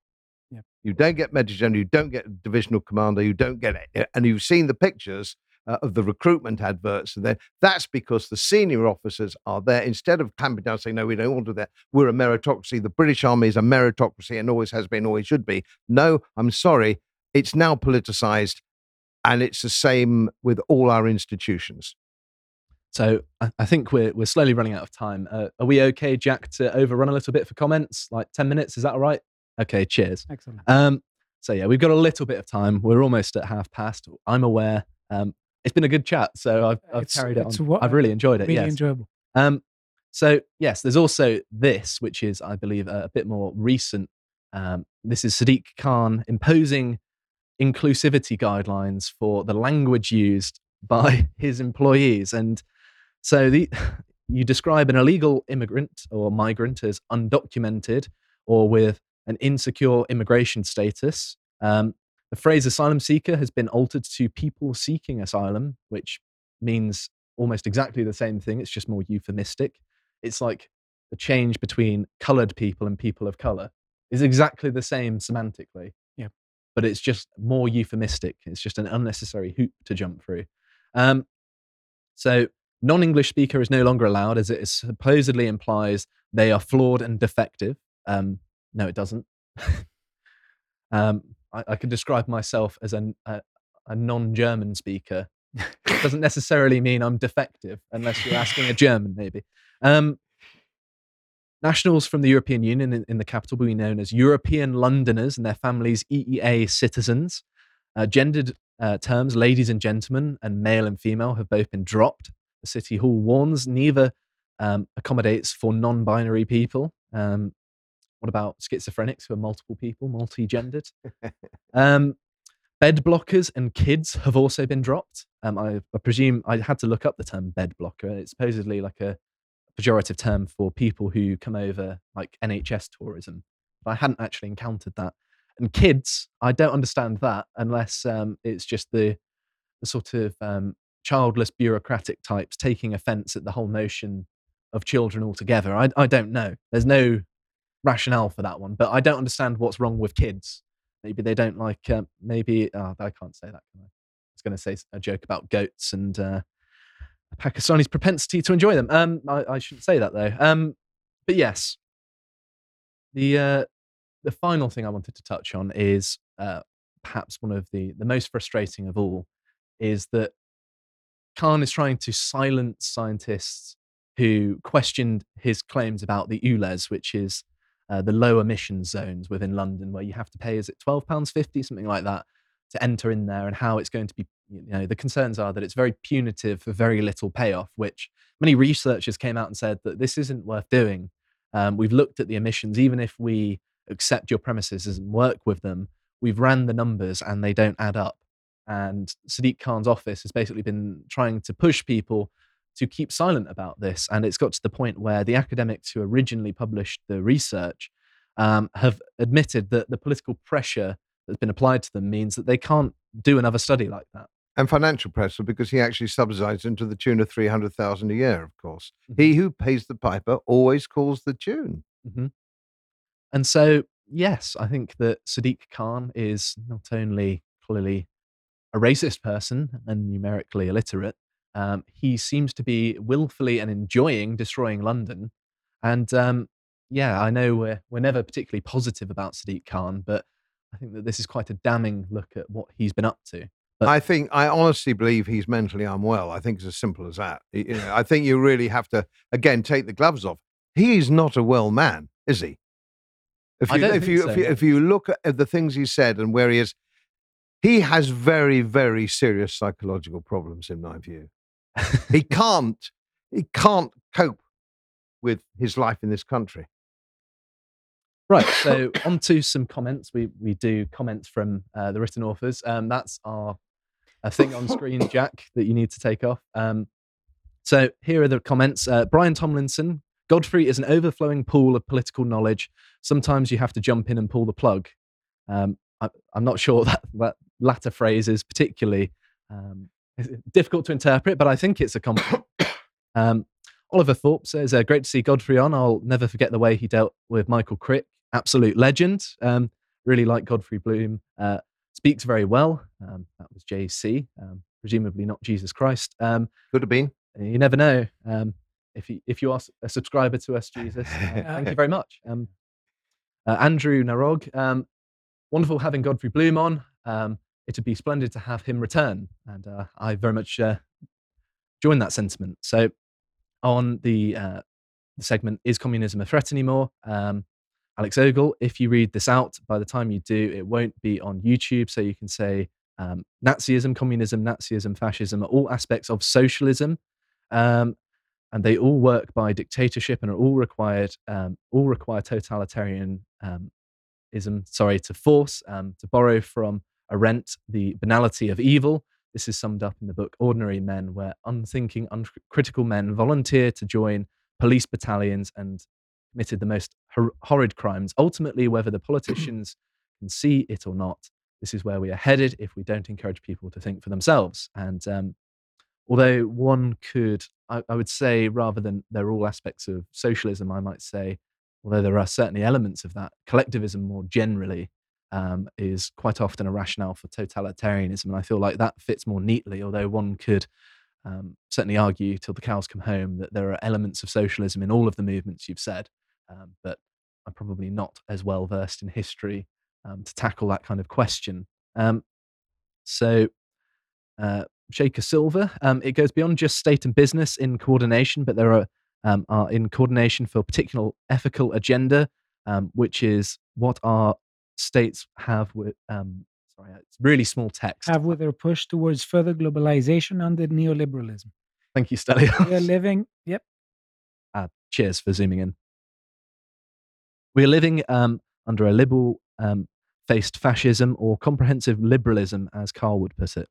Yep. You don't get major general, you don't get divisional commander, you don't get it. And you've seen the pictures uh, of the recruitment adverts. And then that's because the senior officers are there instead of clamping down saying, no, we don't want to do that. We're a meritocracy. The British Army is a meritocracy and always has been, always should be. No, I'm sorry. It's now politicized. And it's the same with all our institutions. So I, I think we're we're slowly running out of time. Uh, are we okay, Jack, to overrun a little bit for comments? Like ten minutes? Is that all right? Okay, cheers. Excellent. Um, so yeah, we've got a little bit of time. We're almost at half past. I'm aware. Um, it's been a good chat, so I've, I've It's- carried it on. wa- I've really enjoyed it. Really yes. enjoyable. Um, so yes, there's also this, which is, I believe, a, a bit more recent. Um, this is Sadiq Khan imposing inclusivity guidelines for the language used by his employees, and so the you describe an illegal immigrant or migrant as undocumented or with an insecure immigration status. Um, the phrase asylum seeker has been altered to people seeking asylum, which means almost exactly the same thing. It's just more euphemistic. It's like the change between colored people and people of color is exactly the same semantically. But it's just more euphemistic. It's just an unnecessary hoop to jump through. Um, so non English speaker is no longer allowed as it supposedly implies they are flawed and defective. Um, no, it doesn't. um, I, I could describe myself as an, a, a non German speaker. It doesn't necessarily mean I'm defective, unless you're asking a German, maybe. Um, nationals from the European Union in, in the capital will be known as European Londoners and their families EEA citizens. Uh, gendered uh, terms, ladies and gentlemen, and male and female, have both been dropped. The City Hall warns neither um, accommodates for non binary people. Um, what about schizophrenics who are multiple people, multi gendered? um, bed blockers and kids have also been dropped. Um, I, I presume I had to look up the term bed blocker. It's supposedly like a pejorative term for people who come over like NHS tourism. But I hadn't actually encountered that. And kids, I don't understand that unless um, it's just the the sort of um, childless bureaucratic types taking offence at the whole notion of children altogether. I, I don't know. There's no rationale for that one, but I don't understand what's wrong with kids. Maybe they don't like. Uh, maybe oh, I can't say that. I? I was going to say a joke about goats and uh, Pakistani's propensity to enjoy them. Um, I, I shouldn't say that though. Um, but yes, the uh, the final thing I wanted to touch on is uh, perhaps one of the the most frustrating of all is that Khan is trying to silence scientists who questioned his claims about the ULEZ, which is uh, the low emission zones within London, where you have to pay, is it £12.50, something like that, to enter in there, and how it's going to be, you know, the concerns are that it's very punitive for very little payoff, which many researchers came out and said that this isn't worth doing. Um, we've looked at the emissions, even if we accept your premises and work with them, we've ran the numbers and they don't add up. And Sadiq Khan's office has basically been trying to push people to keep silent about this. And it's got to the point where the academics who originally published the research um, have admitted that the political pressure that's been applied to them means that they can't do another study like that. And financial pressure because he actually subsidized them to the tune of 300,000 a year, of course. Mm-hmm. He who pays the piper always calls the tune. Mm-hmm. And so, yes, I think that Sadiq Khan is not only clearly a racist person and numerically illiterate, um, he seems to be willfully and enjoying destroying London. And um, yeah, I know we're, we're never particularly positive about Sadiq Khan, but I think that this is quite a damning look at what he's been up to. But, I think, I honestly believe he's mentally unwell. I think it's as simple as that. You know, I think you really have to, again, take the gloves off. He is not a well man, is he? If you, if, you, so, if, you, if you look at the things he said and where he is, he has very, very serious psychological problems, in my view. he can't, he can't cope with his life in this country. Right. So on to some comments. We we do comments from uh, the written authors. Um, that's our a thing on screen, Jack, that you need to take off. Um, so here are the comments. Uh, Brian Tomlinson. Godfrey is an overflowing pool of political knowledge. Sometimes you have to jump in and pull the plug. Um, I, I'm not sure that that latter phrase is particularly um, difficult to interpret, but I think it's a compliment. Um, Oliver Thorpe says, uh, "Great to see Godfrey on. I'll never forget the way he dealt with Michael Crick. Absolute legend. Um, really like Godfrey Bloom. Uh, speaks very well. Um, that was JC, um, presumably not Jesus Christ. Um, Could have been. you never know. Um, if you if you are a subscriber to us, Jesus, uh, thank you very much. Um, uh, Andrew Narog, um, wonderful having Godfrey Bloom on. Um, it would be splendid to have him return, and uh, I very much uh, join that sentiment. So, on the, uh, the segment, is communism a threat anymore? Alex Ogle, if you read this out, by the time you do, it won't be on YouTube, so you can say um, Nazism, communism, Nazism, fascism are all aspects of socialism. Um, and they all work by dictatorship and are all required um, all require totalitarian um, sorry to force um, to borrow from arendt the banality of evil this is summed up in the book ordinary men where unthinking uncritical men volunteer to join police battalions and committed the most hor- horrid crimes. Ultimately whether the politicians can see it or not this is where we are headed if we don't encourage people to think for themselves. And um, although one could I, I would say rather than they're all aspects of socialism i might say although there are certainly elements of that collectivism more generally um, is quite often a rationale for totalitarianism. And i feel like that fits more neatly although one could um, certainly argue till the cows come home that there are elements of socialism in all of the movements you've said um, but i'm probably not as well versed in history um, to tackle that kind of question um, so uh, Shaker Silver. Um, it goes beyond just state and business in coordination, but there are, um, are in coordination for a particular ethical agenda, um, which is what our states have with. Um, sorry, it's really small text. Have with their push towards further globalization under neoliberalism. Thank you, Stelios. We are living. Yep. Uh, cheers for zooming in. We are living um, under a liberal um, faced fascism or comprehensive liberalism, as Carl would put it.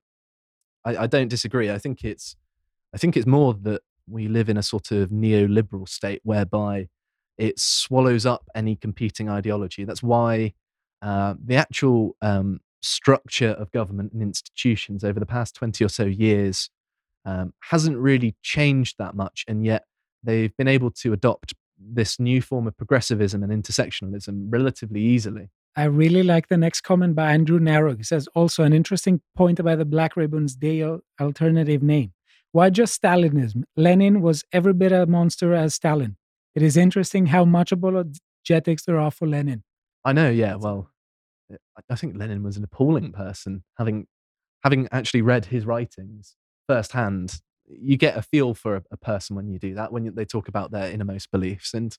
I, I don't disagree. I think it's I think it's more that we live in a sort of neoliberal state whereby it swallows up any competing ideology. That's why uh, the actual um, structure of government and institutions over the past 20 or so years um, hasn't really changed that much. And yet they've been able to adopt this new form of progressivism and intersectionalism relatively easily. I really like the next comment by Andrew Narrow. He says also an interesting point about the Black Ribbons Day alternative name. Why just Stalinism? Lenin was every bit a monster as Stalin. It is interesting how much apologetics there are for Lenin. I know, yeah. Well, eh, I think Lenin was an appalling person. Having having actually read his writings firsthand, you get a feel for a, a person when you do that. When they talk about their innermost beliefs, and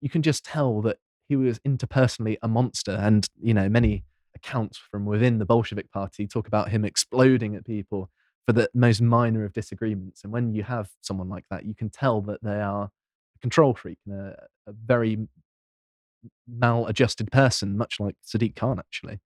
you can just tell that he was interpersonally a monster. And you know, many accounts from within the Bolshevik Party talk about him exploding at people for the most minor of disagreements. And when you have someone like that, you can tell that they are a control freak and a, a very maladjusted person, much like Sadiq Khan, actually.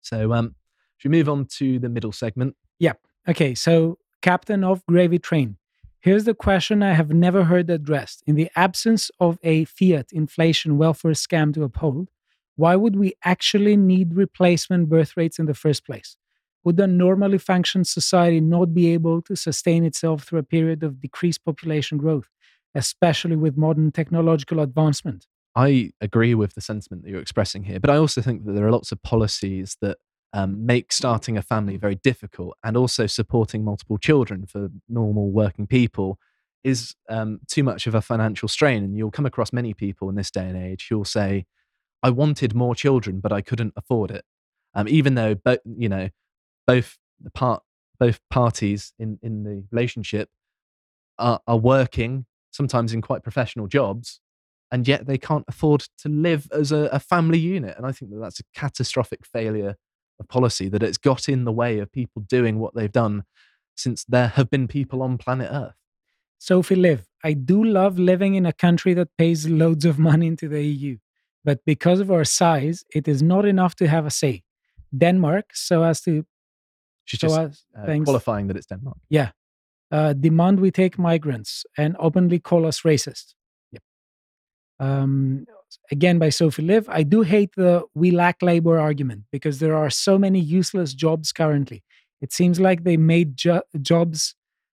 So, um, should we move on to the middle segment? Yep. Okay. So, captain of gravy train. Here's the question I have never heard addressed. In the absence of a fiat inflation welfare scam to uphold, why would we actually need replacement birth rates in the first place? would a normally functioning society not be able to sustain itself through a period of decreased population growth, especially with modern technological advancement? I agree with the sentiment that you're expressing here, but I also think that there are lots of policies that um, make starting a family very difficult and also supporting multiple children for normal working people is um, too much of a financial strain. And you'll come across many people in this day and age who'll say, I wanted more children, but I couldn't afford it. Um, even though, you know, both the part both parties in in the relationship are, are working sometimes in quite professional jobs and yet they can't afford to live as a, a, family unit and i think that that's a catastrophic failure policy that it's got in the way of people doing what they've done since there have been people on planet earth Sophie Liv i do love living in a country that pays loads of money into the eu but because of our size it is not enough to have a say denmark so as to She's so just uh, qualifying that it's Denmark. Yeah. Uh, demand we take migrants and openly call us racist. Yep. Um, again, by Sophie Liv. I do hate the we lack labor argument because there are so many useless jobs currently. It seems like they made jo- jobs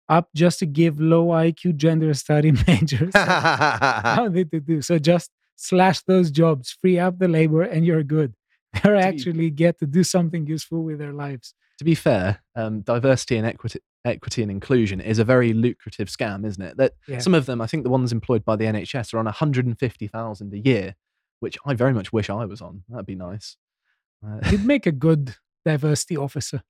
up just to give low IQ gender study majors something to do. So just slash those jobs, free up the labor, and you're good. They actually get to do something useful with their lives to be fair, um, diversity and equity, equity and inclusion is a very lucrative scam, isn't it? That yeah. some of them, I think the ones employed by the NHS are on 150,000 a year, which I very much wish I was on. That'd be nice. Uh, You'd make a good diversity officer.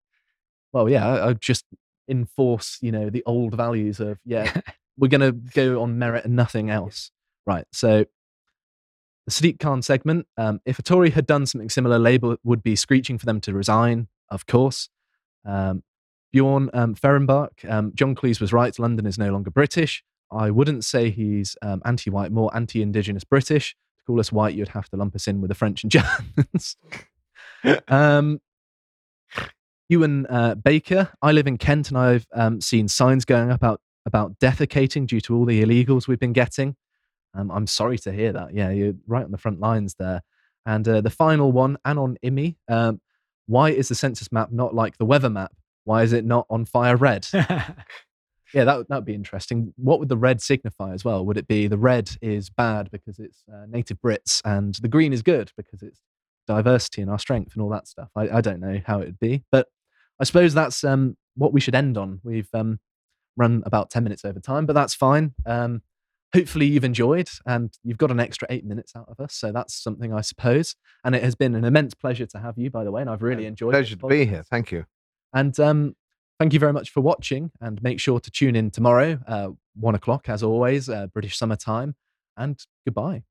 Well, yeah, I, I'd just enforce, you know, the old values of yeah, we're going to go on merit and nothing else. Right. So the Sadiq Khan segment, um, if a Tory had done something similar, Labour would be screeching for them to resign, of course. Um, Bjorn um, um, John Cleese was right. London is no longer British. I wouldn't say he's um, anti white, more anti indigenous British. To call us white, you'd have to lump us in with the French and Germans. um, Ewan uh, Baker, I live in Kent and I've um, seen signs going up about, about defecating due to all the illegals we've been getting. Um, I'm sorry to hear that. Yeah, you're right on the front lines there. And uh, the final one, Anon Imi, um, why is the census map not like the weather map? Why is it not on fire red? yeah, that would be interesting. What would the red signify as well? Would it be the red is bad because it's uh, native Brits, and the green is good because it's diversity and our strength and all that stuff? I, I don't know how it would be, but I suppose that's um, what we should end on. We've um, run about ten minutes over time, but that's fine. Um, hopefully you've enjoyed and you've got an extra eight minutes out of us. So that's something I suppose. And it has been an immense pleasure to have you, by the way. And I've really yeah, enjoyed it. Pleasure to be here. Thank you. And um, thank you very much for watching. And make sure to tune in tomorrow, uh, one o'clock, as always, uh, British summertime. And goodbye.